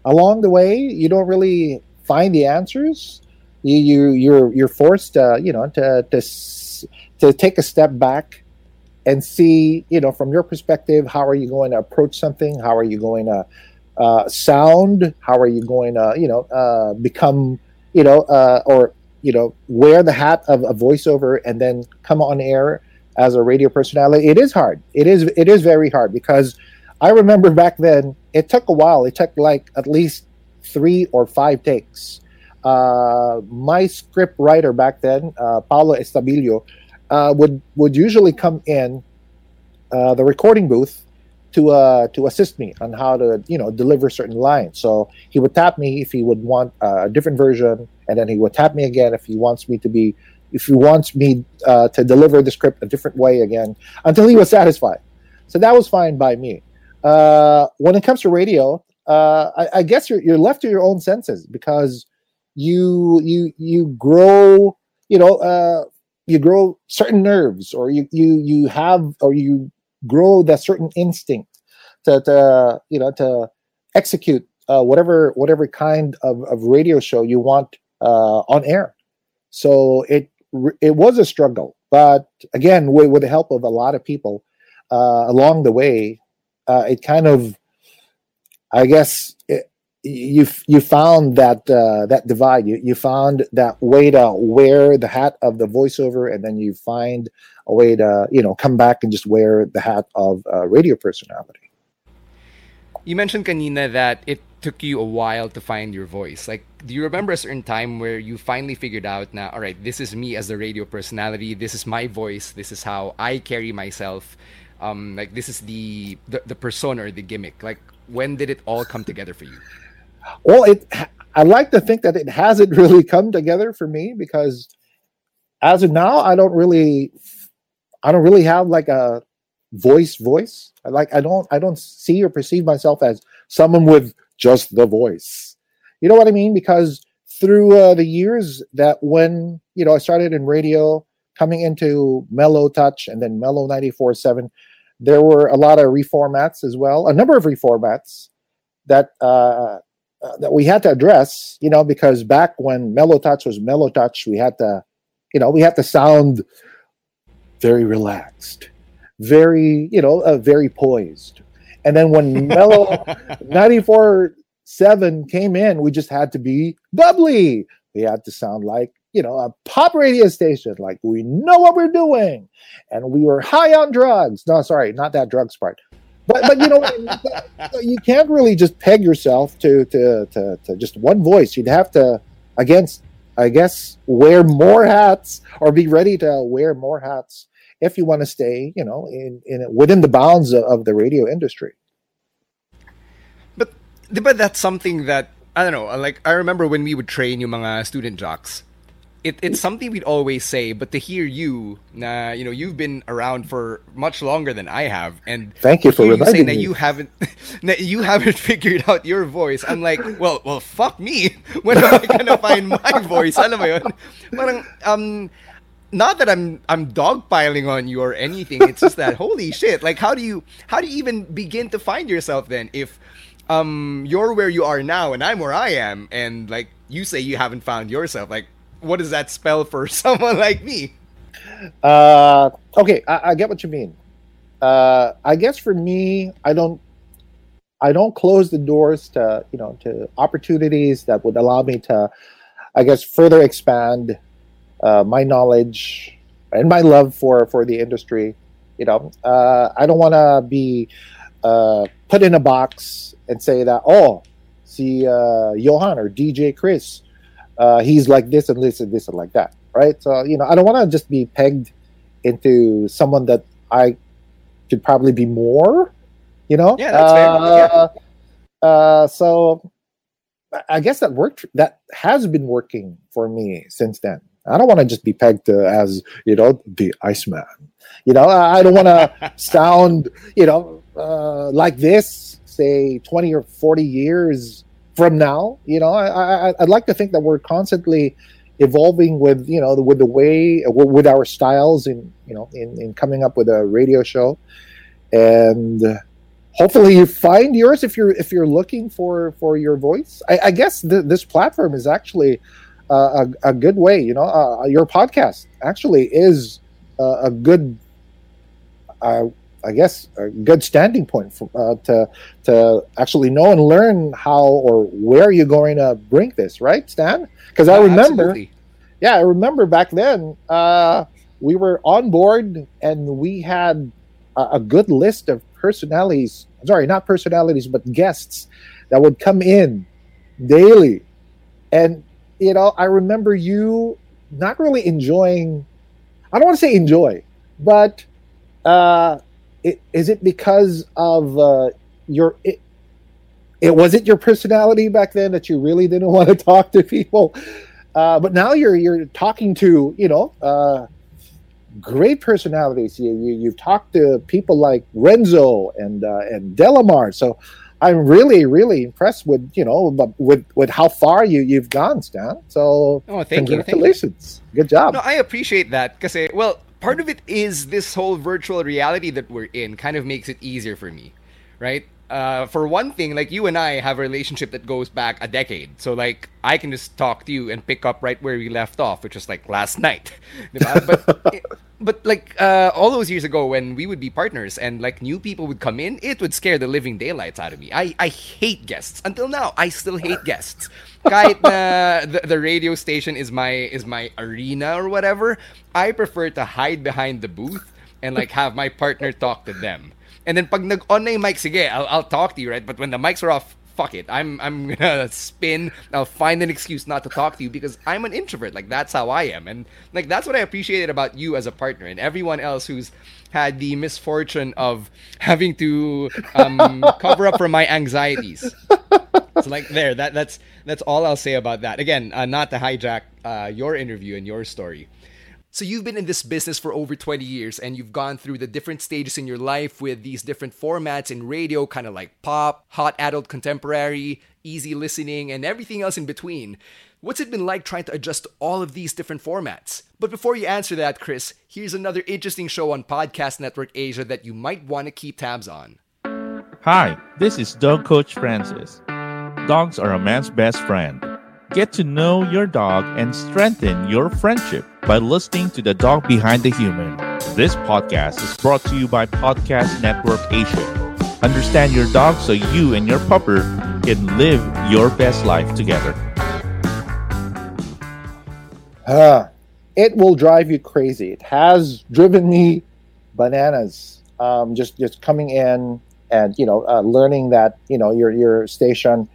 B: along the way. You don't really find the answers. You you you're you're forced to you know to to to take a step back and see you know from your perspective how are you going to approach something? How are you going to uh, sound? How are you going to you know uh, become you know uh, or you know wear the hat of a voiceover and then come on air as a radio personality? It is hard. It is it is very hard because i remember back then it took a while. It took like at least three or five takes. Uh, my script writer back then uh, paulo estabilio uh, would would usually come in uh, the recording booth to uh, to assist me on how to you know deliver certain lines. So he would tap me if he would want a different version, and then he would tap me again if he wants me to be if he wants me uh, to deliver the script a different way again until he was satisfied. So that was fine by me. Uh, when it comes to radio, uh, I, I, guess you're, you're left to your own senses because you you you grow you know uh, you grow certain nerves or you you you have or you grow that certain instinct to, to you know to execute uh, whatever whatever kind of, of radio show you want uh, on air. So it it was a struggle but again with, with the help of a lot of people uh, along the way uh, it kind of i guess you you found that uh, that divide. You you found that way to wear the hat of the voiceover, and then you find a way to you know come back and just wear the hat of uh, radio personality.
A: You mentioned kanina that it took you a while to find your voice. Like, do you remember a certain time where you finally figured out now, all right, this is me as a radio personality. This is my voice. This is how I carry myself. Um, like this is the, the the persona or the gimmick. Like, when did it all come together for you?
B: Well, it. I like to think that it hasn't really come together for me because, as of now, I don't really, I don't really have like a voice voice. I like I don't I don't see or perceive myself as someone with just the voice. You know what I mean? Because through uh, the years that when you know I started in radio, coming into Mellow Touch and then Mellow ninety four seven, there were a lot of reformats as well, a number of reformats that uh, uh, that we had to address, you know, because back when Mellow Touch was Mellow Touch, we had to, you know, we had to sound very relaxed, very, you know, uh, very poised. And then when Mellow 94 7 came in, we just had to be bubbly. We had to sound like, you know, a pop radio station, like we know what we're doing. And we were high on drugs. No, sorry, not that drugs part but but you know you can't really just peg yourself to, to to to just one voice. You'd have to against I guess wear more hats or be ready to wear more hats if you want to stay you know in in within the bounds of, of the radio industry.
A: But but that's something that I don't know. Like I remember when we would train yung mga student jocks it, it's something we'd always say, but to hear you, nah, you know, you've been around for much longer than I have, and
B: thank you for
A: you
B: reminding
A: saying
B: me.
A: that you haven't, that you haven't figured out your voice. I'm like, well, well, fuck me. When am I gonna find my voice? Alam mo yun? Parang, um, not that I'm I'm dogpiling on you or anything. It's just that holy shit. Like, how do you how do you even begin to find yourself then if um you're where you are now and I'm where I am and like you say you haven't found yourself like what does that spell for someone like me?
B: Uh, okay, I, I get what you mean. Uh, I guess for me, I don't, I don't close the doors to you know to opportunities that would allow me to, I guess, further expand uh, my knowledge and my love for for the industry. You know, uh, I don't want to be uh, put in a box and say that oh, see uh, Johan or DJ Chris, uh, he's like this and this and this and like that, right? So you know, I don't want to just be pegged into someone that I could probably be more. You know,
A: Yeah, that's fair.
B: Yeah. uh, so I- guess that worked. That has been working for me since then. I don't want to just be pegged to as you know the Iceman. You know, I I don't want to sound you know uh, like this. Say twenty or forty years from now. You know, I, I I'd like to think that we're constantly evolving with you know with the way with our styles in you know in, in coming up with a radio show and hopefully you find yours if you're if you're looking for for your voice i, I guess th- this platform is actually uh, a, a good way you know uh, your podcast actually is uh, a good uh, i guess a good standing point for, uh, to to actually know and learn how or where you're going to bring this right stan because i remember
A: absolutely.
B: yeah, I remember back then, uh, we were on board and we had a, a good list of personalities. Sorry, not personalities, but guests that would come in daily. And, you know, I remember you not really enjoying, I don't want to say enjoy, but uh, it, is it because of uh, your. It, it was it your personality back then that you really didn't want to talk to people uh, but now you're you're talking to you know uh, great personalities. You, you you've talked to people like Renzo and uh, and Delamar. So I'm really really impressed with you know with with how far you you've gone, Stan. So
A: Oh, thank you, thank you.
B: congratulations, good job.
A: No, I appreciate that because, well, part of it is this whole virtual reality that we're in kind of makes it easier for me, right? Uh, for one thing, like you and I have a relationship that goes back a decade, so like I can just talk to you and pick up right where we left off, which was like last night. But but like uh, all those years ago when we would be partners and like new people would come in, it would scare the living daylights out of me. I, I hate guests until now. I still hate guests. Kahit na the, the radio station is my is my arena or whatever, I prefer to hide behind the booth and like have my partner talk to them. And then pag nag-on na yung mic, sige, I'll, I'll talk to you, right? But when the mics are off, fuck it. I'm I'm gonna spin. I'll find an excuse not to talk to you because I'm an introvert. Like that's how I am, and like that's what I appreciated about you as a partner and everyone else who's had the misfortune of having to um, cover up for my anxieties. So like there, that that's that's all I'll say about that. Again, uh, not to hijack uh, your interview and your story. So you've been in this business for over 20 years and you've gone through the different stages in your life with these different formats in radio, kind of like pop, hot adult contemporary, easy listening, and everything else in between. What's it been like trying to adjust to all of these different formats? But before you answer that, Chris, here's another interesting show on Podcast Network Asia that you might want to keep tabs on.
E: Hi, this is Dog Coach Francis. Dogs are a man's best friend. Get to know your dog and strengthen your friendship by listening to the dog behind the human. This podcast is brought to you by Podcast Network Asia. Understand your dog so you and your pupper can live your best life together.
B: Uh, it will drive you crazy. It has driven me bananas. Um, just just coming in and you know uh, learning that you know your your station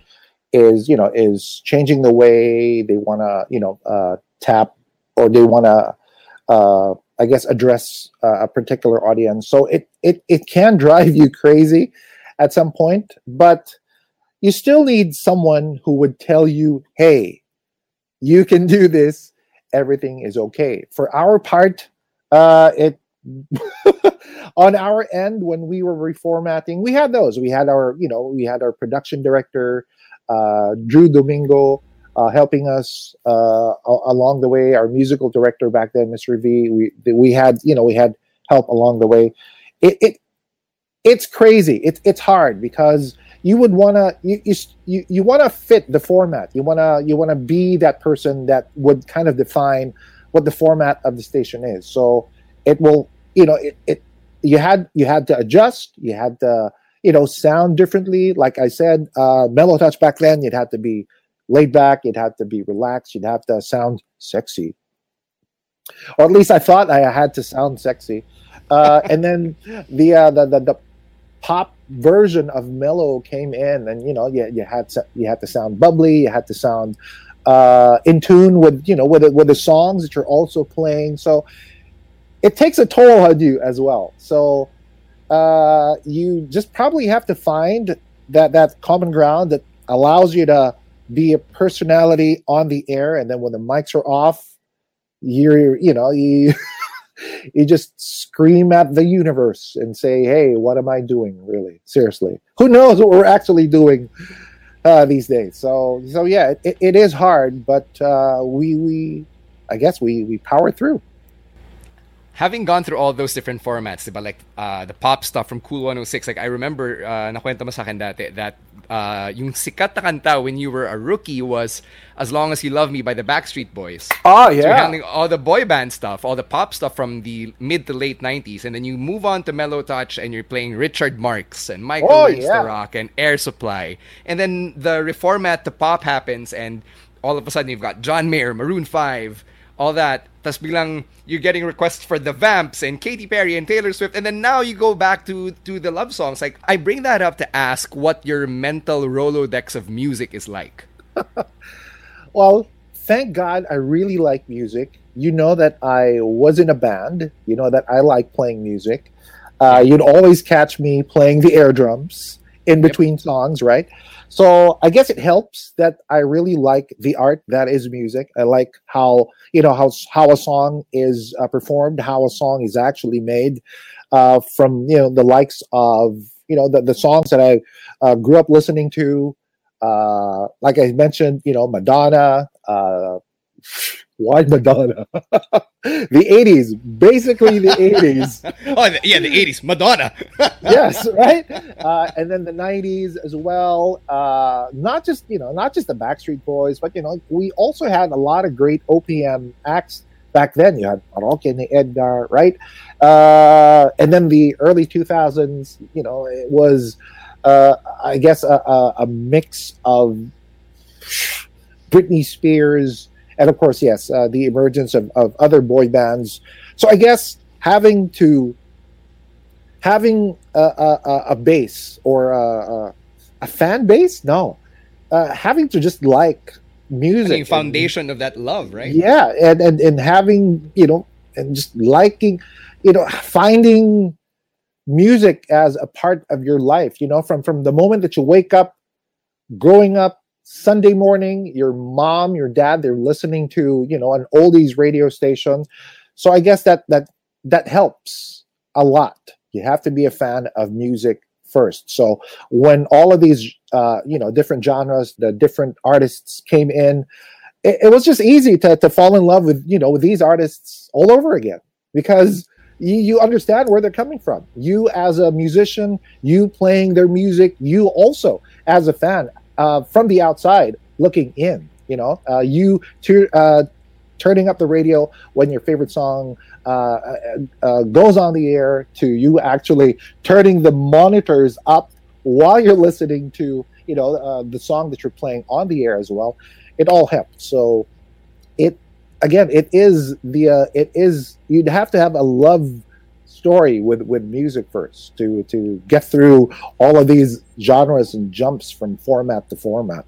B: is you know is changing the way they want to you know uh, tap or they want to uh, I guess address uh, a particular audience. So it it it can drive you crazy at some point, but you still need someone who would tell you, "Hey, you can do this. Everything is okay." For our part, uh, it on our end when we were reformatting, we had those. We had our, you know, we had our production director, uh, Drew Domingo, uh, helping us uh, along the way. Our musical director back then, Mr. V. We we had, you know, we had help along the way. It, it it's crazy. It's it's hard because you would wanna you you you, to fit the format. You wanna you wanna be that person that would kind of define what the format of the station is. So it will you know it, it you had you had to adjust. You had to you know sound differently. Like I said, uh, mellow touch back then. You'd have to be laid back. You'd have to be relaxed. You'd have to sound sexy, or at least I thought I had to sound sexy. Uh, and then the, uh, the the the pop version of mellow came in, and you know, you, you had to, you had to sound bubbly, you had to sound uh, in tune with you know with the, with the songs that you're also playing. So it takes a toll on you as well. So uh, you just probably have to find that that common ground that allows you to be a personality on the air, and then when the mics are off, you're you know you. you just scream at the universe and say, "Hey, what am I doing? Really, seriously? Who knows what we're actually doing uh, these days?" So, so yeah, it, it is hard, but uh, we we, I guess we we power through
A: having gone through all those different formats, diba? like uh, the pop stuff from Cool 106, like I remember, uh, nakwento mo sa akin dati, that uh, yung sikat na kanta when you were a rookie was As Long As You Love Me by the Backstreet Boys.
B: Oh, yeah.
A: So you're handling all the boy band stuff, all the pop stuff from the mid to late 90s, and then you move on to Mellow Touch and you're playing Richard Marx and Michael
B: oh,
A: yeah. Rock and Air Supply. And then the reformat to pop happens and all of a sudden you've got John Mayer, Maroon 5, all that. Tas biglang you're getting requests for the Vamps and Katy Perry and Taylor Swift, and then now you go back to to the love songs. Like I bring that up to ask what your mental rolodex of music is like.
B: well, thank God I really like music. You know that I was in a band. You know that I like playing music. Uh, you'd always catch me playing the air drums in between yep. songs, right? So I guess it helps that I really like the art that is music. I like how you know how how a song is uh, performed, how a song is actually made uh, from you know the likes of you know the, the songs that I uh, grew up listening to. Uh, like I mentioned, you know Madonna, uh, why Madonna? the 80s, basically the 80s.
A: oh, yeah, the 80s, Madonna.
B: yes, right? Uh, and then the 90s as well. Uh, not just, you know, not just the Backstreet Boys, but, you know, we also had a lot of great OPM acts back then. You had Roque and Edgar, right? Uh, and then the early 2000s, you know, it was, uh, I guess, a, a, a mix of Britney Spears, and of course, yes, uh, the emergence of, of other boy bands. So I guess having to having a, a, a base or a, a, fan base, no, uh, having to just like music,
A: I mean, foundation and, of that love, right?
B: Yeah, and, and and having you know, and just liking, you know, finding music as a part of your life. You know, from from the moment that you wake up, growing up Sunday morning, your mom, your dad, they're listening to, you know, an oldies radio station. So I guess that that that helps a lot. You have to be a fan of music first. So when all of these uh, you know, different genres, the different artists came in, it, it was just easy to to fall in love with, you know, with these artists all over again because you, you understand where they're coming from. You as a musician, you playing their music, you also as a fan uh, from the outside looking in. You know, uh, you to, uh, turning up the radio when your favorite song uh, uh, uh, goes on the air to you actually turning the monitors up while you're listening to you know the song that you're playing on the air as well. It all helped. So it again, it is the it is you'd have to have a love story with with music first to to get through all of these genres and jumps from format to format.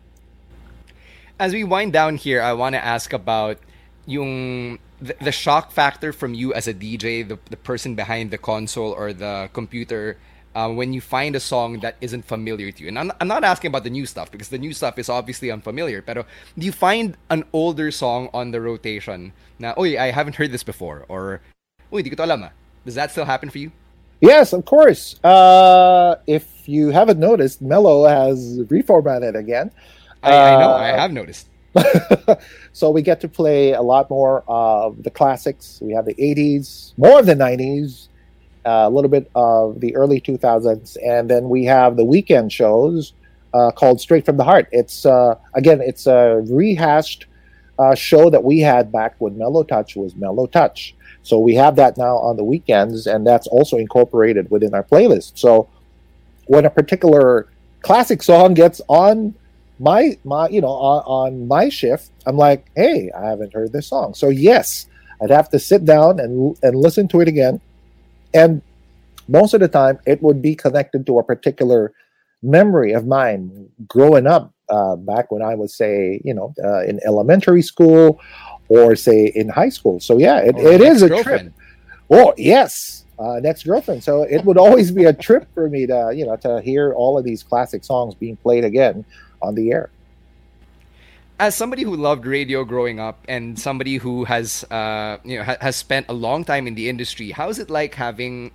A: As we wind down here, I want to ask about yung the, the shock factor from you as a DJ, the, the person behind the console or the computer, uh, when you find a song that isn't familiar to you. And I'm, I'm not asking about the new stuff because the new stuff is obviously unfamiliar. But do you find an older song on the rotation na, oh, I haven't heard this before, or, uy, di ko to alam ah. Does that still happen for you?
B: Yes, of course. Uh, if you haven't noticed, Mellow has reformatted again.
A: I, uh, I know. I have noticed.
B: so we get to play a lot more of the classics. We have the 80s, more of the 90s, uh, a little bit of the early 2000s, and then we have the weekend shows uh, called Straight from the Heart. It's uh, again, it's a rehashed uh, show that we had back when Mellow Touch was Mellow Touch. So we have that now on the weekends, and that's also incorporated within our playlist. So when a particular classic song gets on my my you know on, on my shift, I'm like, hey, I haven't heard this song. So yes, I'd have to sit down and and listen to it again. And most of the time it would be connected to a particular memory of mine growing up uh, back when I was, say, you know, uh, in elementary school or say in high school. So yeah, it, it is a trip. Oh yes, uh, next girlfriend. So it would always be a trip for me to you know to hear all of these classic songs being played again on the air.
A: As somebody who loved radio growing up and somebody who has uh, you know ha- has spent a long time in the industry, how is it like having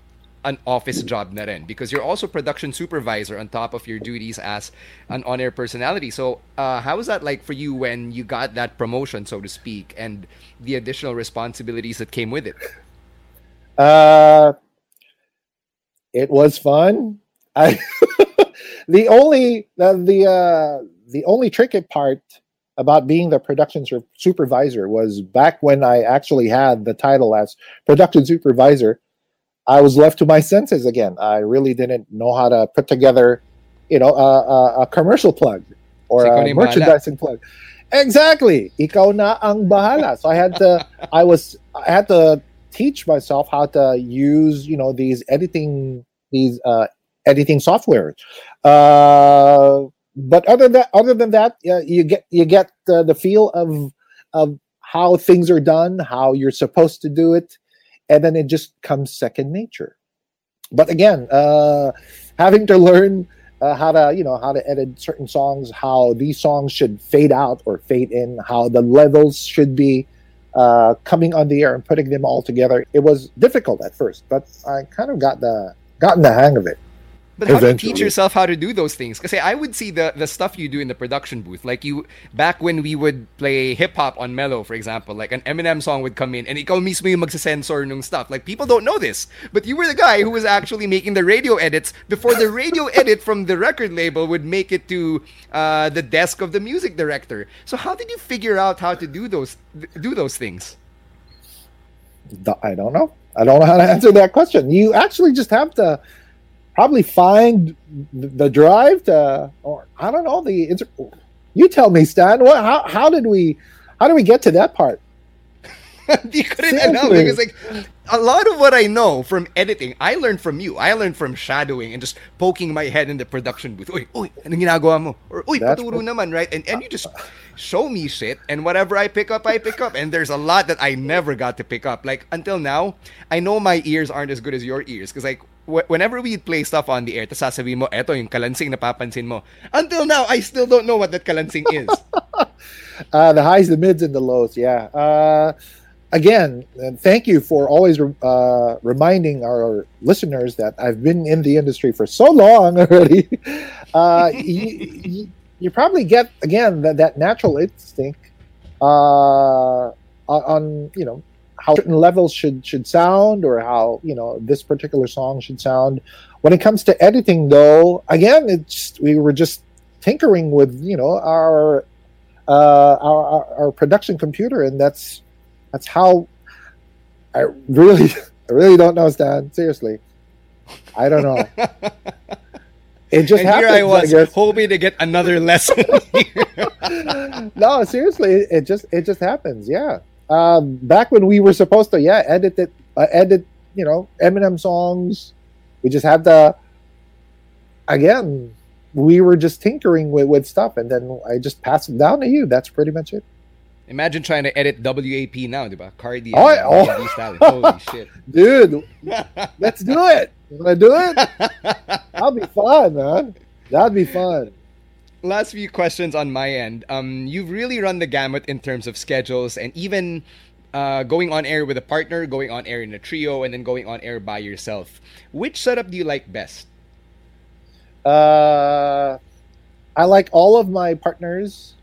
A: an office job na rin because you're also production supervisor on top of your duties as an on-air personality. So, uh, how was that like for you when you got that promotion, so to speak, and the additional responsibilities that came with it?
B: Uh, it was fun. I the only the the, uh, the only tricky part about being the production supervisor was back when I actually had the title as production supervisor. I was left to my senses again. I really didn't know how to put together, you know, a, a, a commercial plug or a merchandising plug. Exactly. Ikaw na ang bahala. So I had to I was I had to teach myself how to use, you know, these editing these uh editing software. Uh but other than other than that, uh, you get you get uh, the feel of of how things are done, how you're supposed to do it, and then it just comes second nature. But again, uh, having to learn uh, how to you know how to edit certain songs, how these songs should fade out or fade in, how the levels should be uh, coming on the air and putting them all together. It was difficult at first, but I kind of got the gotten the hang of it.
A: But how do you teach yourself how to do those things? Because I would see the, the stuff you do in the production booth. Like you, back when we would play hip hop on Mellow, for example, like an Eminem song would come in and ikaw mismo yung magsa-censor nung stuff. Like people don't know this, but you were the guy who was actually making the radio edits before the radio edit from the record label would make it to uh, the desk of the music director. So how did you figure out how to do those do those things?
B: I don't know. I don't know how to answer that question. You actually just have to probably find the drive to, or I don't know the. You tell me, Stan. What? How? How did we? How did we get to that part?
A: You couldn't know because like a lot of what I know from editing, I learned from you. I learned from shadowing and just poking my head in the production booth. Uy, uy, anong ginagawa mo? Or uy, That's paturo naman, right? And and you just show me shit and whatever I pick up, I pick up. And there's a lot that I never got to pick up. Like until now, I know my ears aren't as good as your ears because like whenever we play stuff on the air, tapos sasabihin mo, eto yung kalansing na papansin mo. Until now, I still don't know what that kalansing is.
B: uh, the highs, the mids, and the lows, yeah. Uh, again, thank you for always uh, reminding our listeners that I've been in the industry for so long already. Uh, you, you, probably get, again, that, that natural instinct uh, on, you know, how certain levels should should sound or how you know this particular song should sound when it comes to editing though again it's we were just tinkering with you know our uh our, our, our production computer and that's that's how i really i really don't know stan seriously i don't know it just
A: and
B: happens,
A: here I was I hoping to get another lesson.
B: no, seriously, it, it just it just happens. Yeah, um, back when we were supposed to, yeah, edit it, uh, edit, you know, Eminem songs. We just had to, again, we were just tinkering with, with stuff, and then I just passed it down to you. That's pretty much it.
A: Imagine trying to edit WAP now, diba? Cardi.
B: Oh, oh. Holy shit. Dude, let's do it. To do it? That'll be fun, man. That'd be fun
A: last few questions on my end. Um, you've really run the gamut in terms of schedules and even uh, going on air with a partner, going on air in a trio, and then going on air by yourself. Which setup do you like best?
B: Uh, I like all of my partners.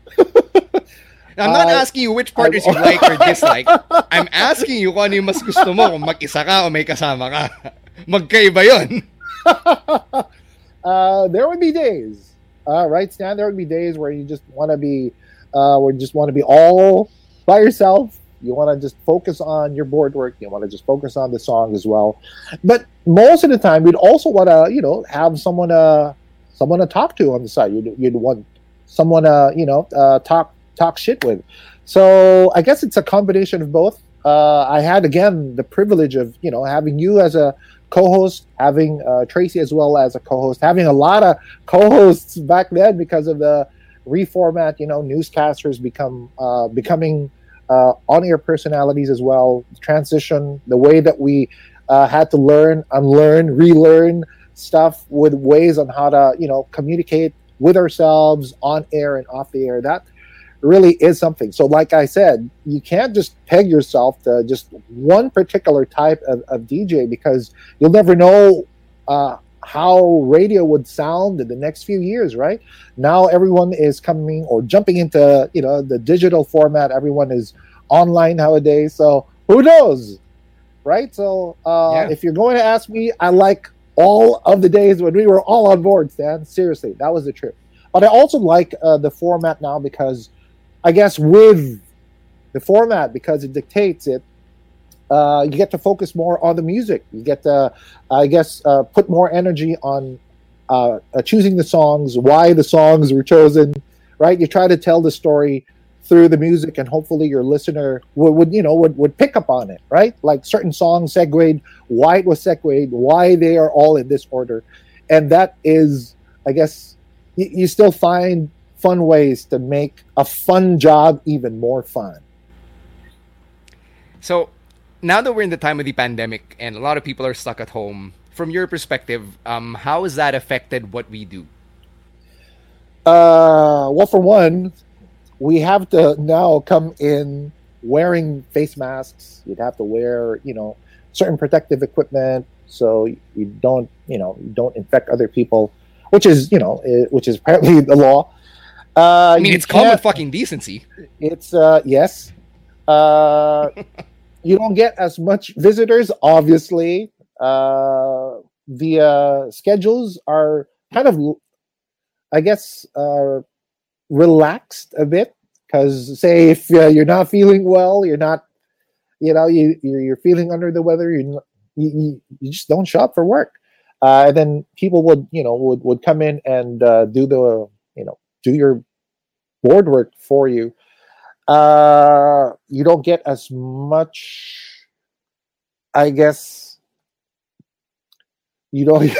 A: I'm not uh, asking you which partners you like or dislike. I'm asking you kung ano yung mas gusto mo, kung mag-isa ka o may kasama ka. Magkaiba yun.
B: uh, there would be days uh, right, Stan? There would be days where you just want to be, uh, where you just want to be all by yourself. You want to just focus on your board work. You want to just focus on the song as well. But most of the time, you'd also want to, you know, have someone uh someone to talk to on the side. You'd, you'd want someone to, you know, uh, talk talk shit with. So I guess it's a combination of both. Uh, I had again the privilege of you know having you as a co-host, having uh, Tracy as well as a co-host, having a lot of co-hosts back then because of the reformat. You know, newscasters become uh, becoming uh, on-air personalities as well. Transition, the way that we uh, had to learn, unlearn, relearn stuff with ways on how to you know communicate with ourselves on air and off the air. That really is something. So, like I said, you can't just peg yourself to just one particular type of, of DJ because you'll never know uh, how radio would sound in the next few years, right? Now everyone is coming or jumping into you know the digital format. Everyone is online nowadays, so who knows, right? So, uh,
A: Yeah.
B: if you're going to ask me, I like all of the days when we were all on board, Stan. Seriously, that was the trip. But I also like uh, the format now because I guess with the format, because it dictates it, uh, you get to focus more on the music. You get to, I guess, uh, put more energy on uh, uh, choosing the songs, why the songs were chosen, right? You try to tell the story through the music, and hopefully your listener would, would you know, would, would pick up on it, right? Like certain songs segued, why it was segued, why they are all in this order. And that is, I guess, you, you still find fun ways to make a fun job even more fun.
A: So now that we're in the time of the pandemic and a lot of people are stuck at home, from your perspective, um, how has that affected what we do?
B: Uh, well, for one, we have to now come in wearing face masks. You'd have to wear, you know, certain protective equipment so you don't, you know, you don't infect other people, which is, you know, which is apparently the law. Uh,
A: I mean, it's common fucking decency.
B: It's uh yes. Uh you don't get as much visitors, obviously. Uh the uh schedules are kind of I guess uh relaxed a bit because say if uh, you're not feeling well, you're not you know, you you're, you're feeling under the weather, you, you you just don't show up for work. Uh, and then people would, you know, would would come in and uh, do the, do your board work for you. Uh you don't get as much i guess you don't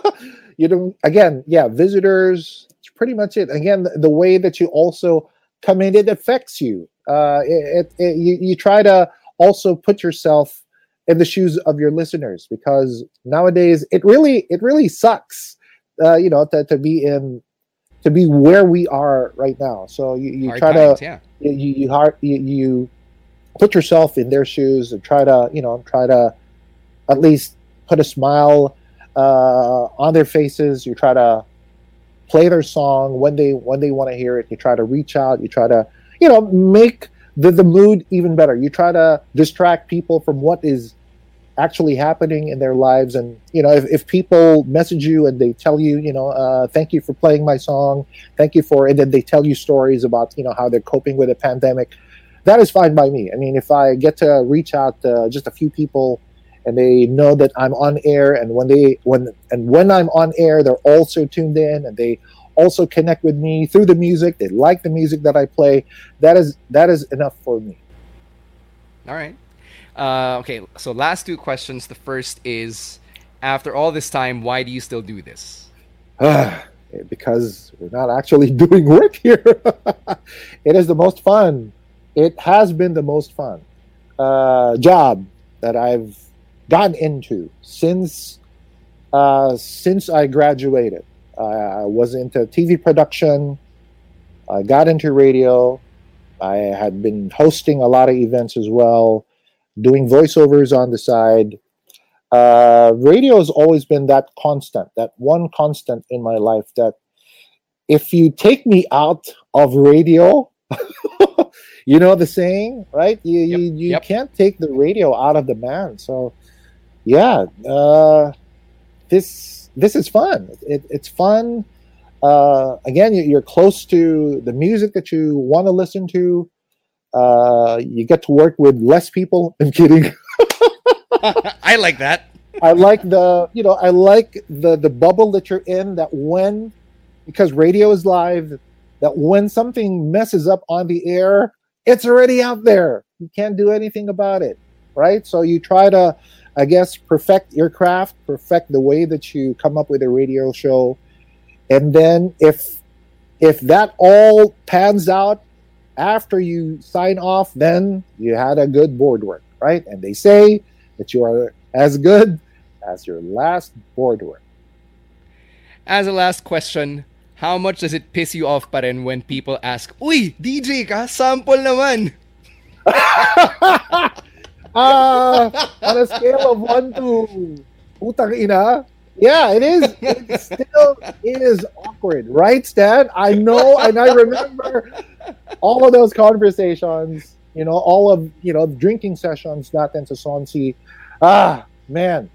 B: you don't again yeah visitors it's pretty much it. Again the, the way that you also come in it affects you. Uh it, it, it you, you try to also put yourself in the shoes of your listeners because nowadays it really it really sucks uh you know to, to be in to be where we are right now. So you, you
A: Hard
B: try
A: times,
B: to
A: yeah.
B: you you you, you you put yourself in their shoes and try to you know try to at least put a smile uh, on their faces. You try to play their song when they when they want to hear it. You try to reach out. You try to you know make the, the mood even better. You try to distract people from what is actually happening in their lives. And you know if, if people message you and they tell you you know uh, thank you for playing my song thank you for and then they tell you stories about you know how they're coping with a pandemic that is fine by me. I mean if i get to reach out to just a few people and they know that i'm on air and when they when and when i'm on air they're also tuned in and they also connect with me through the music. They like the music that i play. That is that is enough for me.
A: All right. Uh, okay, so last two questions. The first is after all this time, why do you still do this?
B: because we're not actually doing work here. it is the most fun. It has been the most fun uh, job that I've gotten into since uh, since I graduated. I was into TV production. I got into radio. I had been hosting a lot of events as well, doing voiceovers on the side uh, radio has always been that constant, that one constant in my life that if you take me out of radio, you know the saying, right? You you, you
A: yep.
B: can't take the radio out of the man. So yeah, uh, this this is fun. It, it's fun. Uh, again, you- you're close to the music that you want to listen to. Uh, you get to work with less people. I'm kidding.
A: I like that.
B: I like the you know I like the the bubble that you're in that when because radio is live that when something messes up on the air it's already out there you can't do anything about it right so you try to I guess perfect your craft, perfect the way that you come up with a radio show, and then if if that all pans out after you sign off, then you had a good board work, right? And they say that you are as good as your last board work.
A: As a last question, how much does it piss you off pa rin when people ask, Uy, DJ ka? Sample naman!
B: uh, on a scale of one to putang ina, yeah, it is. It still is awkward, right, Stan? I know, and I remember all of those conversations. You know, all of you know drinking sessions natin sa Sonsi. Ah, man,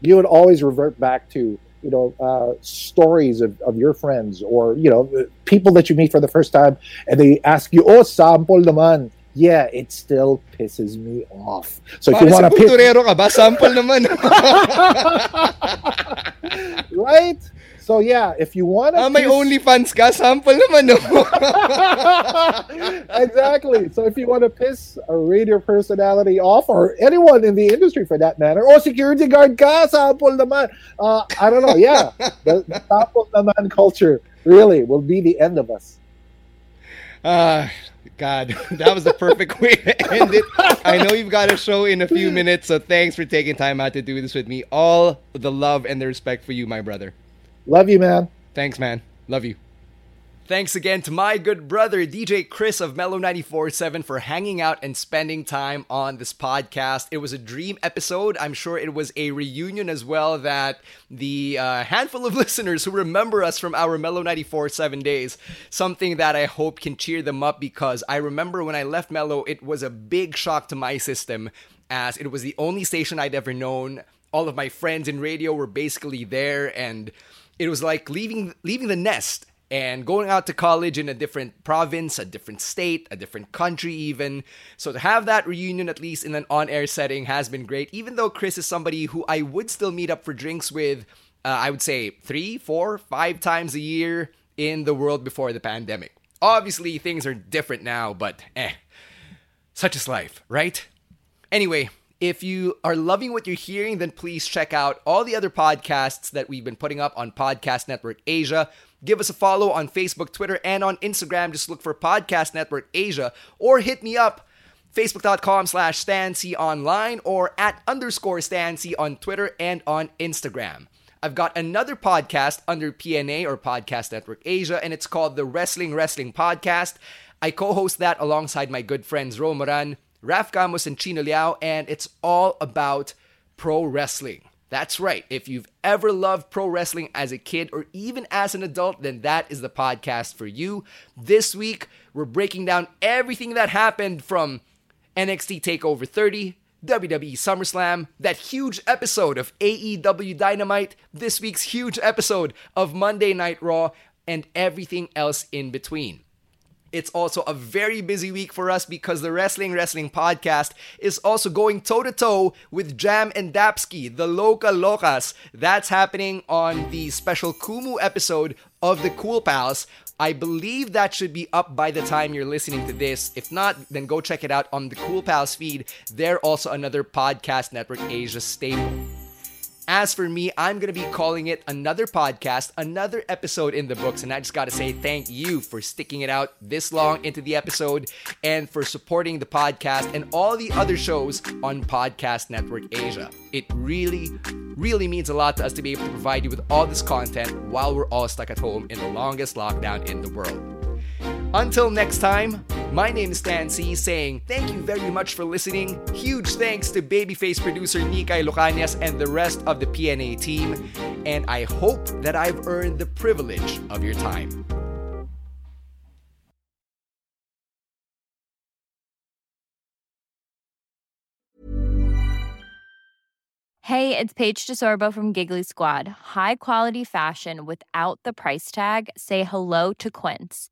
B: you would always revert back to you know uh, stories of, of your friends or you know people that you meet for the first time, and they ask you, "Oh, sample naman." Yeah, it still pisses me off. So if you want to piss...
A: ka ba? Sample naman.
B: right? So yeah, if you want to
A: Ah, may OnlyFans ka, sample naman no.
B: exactly. So if you want to piss a radio personality off or anyone in the industry for that matter, or security guard ka, sample naman. Uh, I don't know. Yeah, the, the sample naman culture really will be the end of us.
A: Ah, uh, God, that was the perfect way to end it. I know you've got a show in a few minutes, so thanks for taking time out to do this with me. All the love and the respect for you, my brother.
B: Love you, man.
A: Thanks, man. Love you. Thanks again to my good brother, DJ Chris of Mellow 94.7 for hanging out and spending time on this podcast. It was a dream episode. I'm sure it was a reunion as well that the uh, handful of listeners who remember us from our Mellow 94.7 days, something that I hope can cheer them up because I remember when I left Mellow, it was a big shock to my system as it was the only station I'd ever known. All of my friends in radio were basically there and it was like leaving leaving the nest and going out to college in a different province, a different state, a different country, even. So to have that reunion, at least in an on air setting, has been great. Even though Chris is somebody who I would still meet up for drinks with, uh, I would say three, four, five times a year in the world before the pandemic. Obviously, things are different now, but eh, such is life, right? Anyway, if you are loving what you're hearing, then please check out all the other podcasts that we've been putting up on Podcast Network Asia. Give us a follow on Facebook, Twitter, and on Instagram. Just look for Podcast Network Asia or hit me up facebook.com slash online or at underscore stanc on Twitter and on Instagram. I've got another podcast under PNA or Podcast Network Asia, and it's called the Wrestling Wrestling Podcast. I co-host that alongside my good friends Romeo Moran, Raf Camus, and Chino Liao, and it's all about pro wrestling. That's right. If you've ever loved pro wrestling as a kid or even as an adult, then that is the podcast for you. This week, we're breaking down everything that happened from NXT TakeOver 30, WWE SummerSlam, that huge episode of AEW Dynamite, this week's huge episode of Monday Night Raw, and everything else in between. It's also a very busy week for us because the Wrestling Wrestling podcast is also going toe to toe with Jam and Dapsky, the Loca Locas. That's happening on the special Kumu episode of the Cool Pals. I believe that should be up by the time you're listening to this. If not, then go check it out on the Cool Pals feed. They're also another Podcast Network Asia staple. As for me, I'm going to be calling it another podcast, another episode in the books. And I just got to say thank you for sticking it out this long into the episode and for supporting the podcast and all the other shows on Podcast Network Asia. It really, really means a lot to us to be able to provide you with all this content while we're all stuck at home in the longest lockdown in the world. Until next time, my name is Stan C saying thank you very much for listening. Huge thanks to Babyface producer Nikai Lucanias and the rest of the PNA team. And I hope that I've earned the privilege of your time.
F: Hey, it's Paige DeSorbo from Giggly Squad. High quality fashion without the price tag? Say hello to Quince.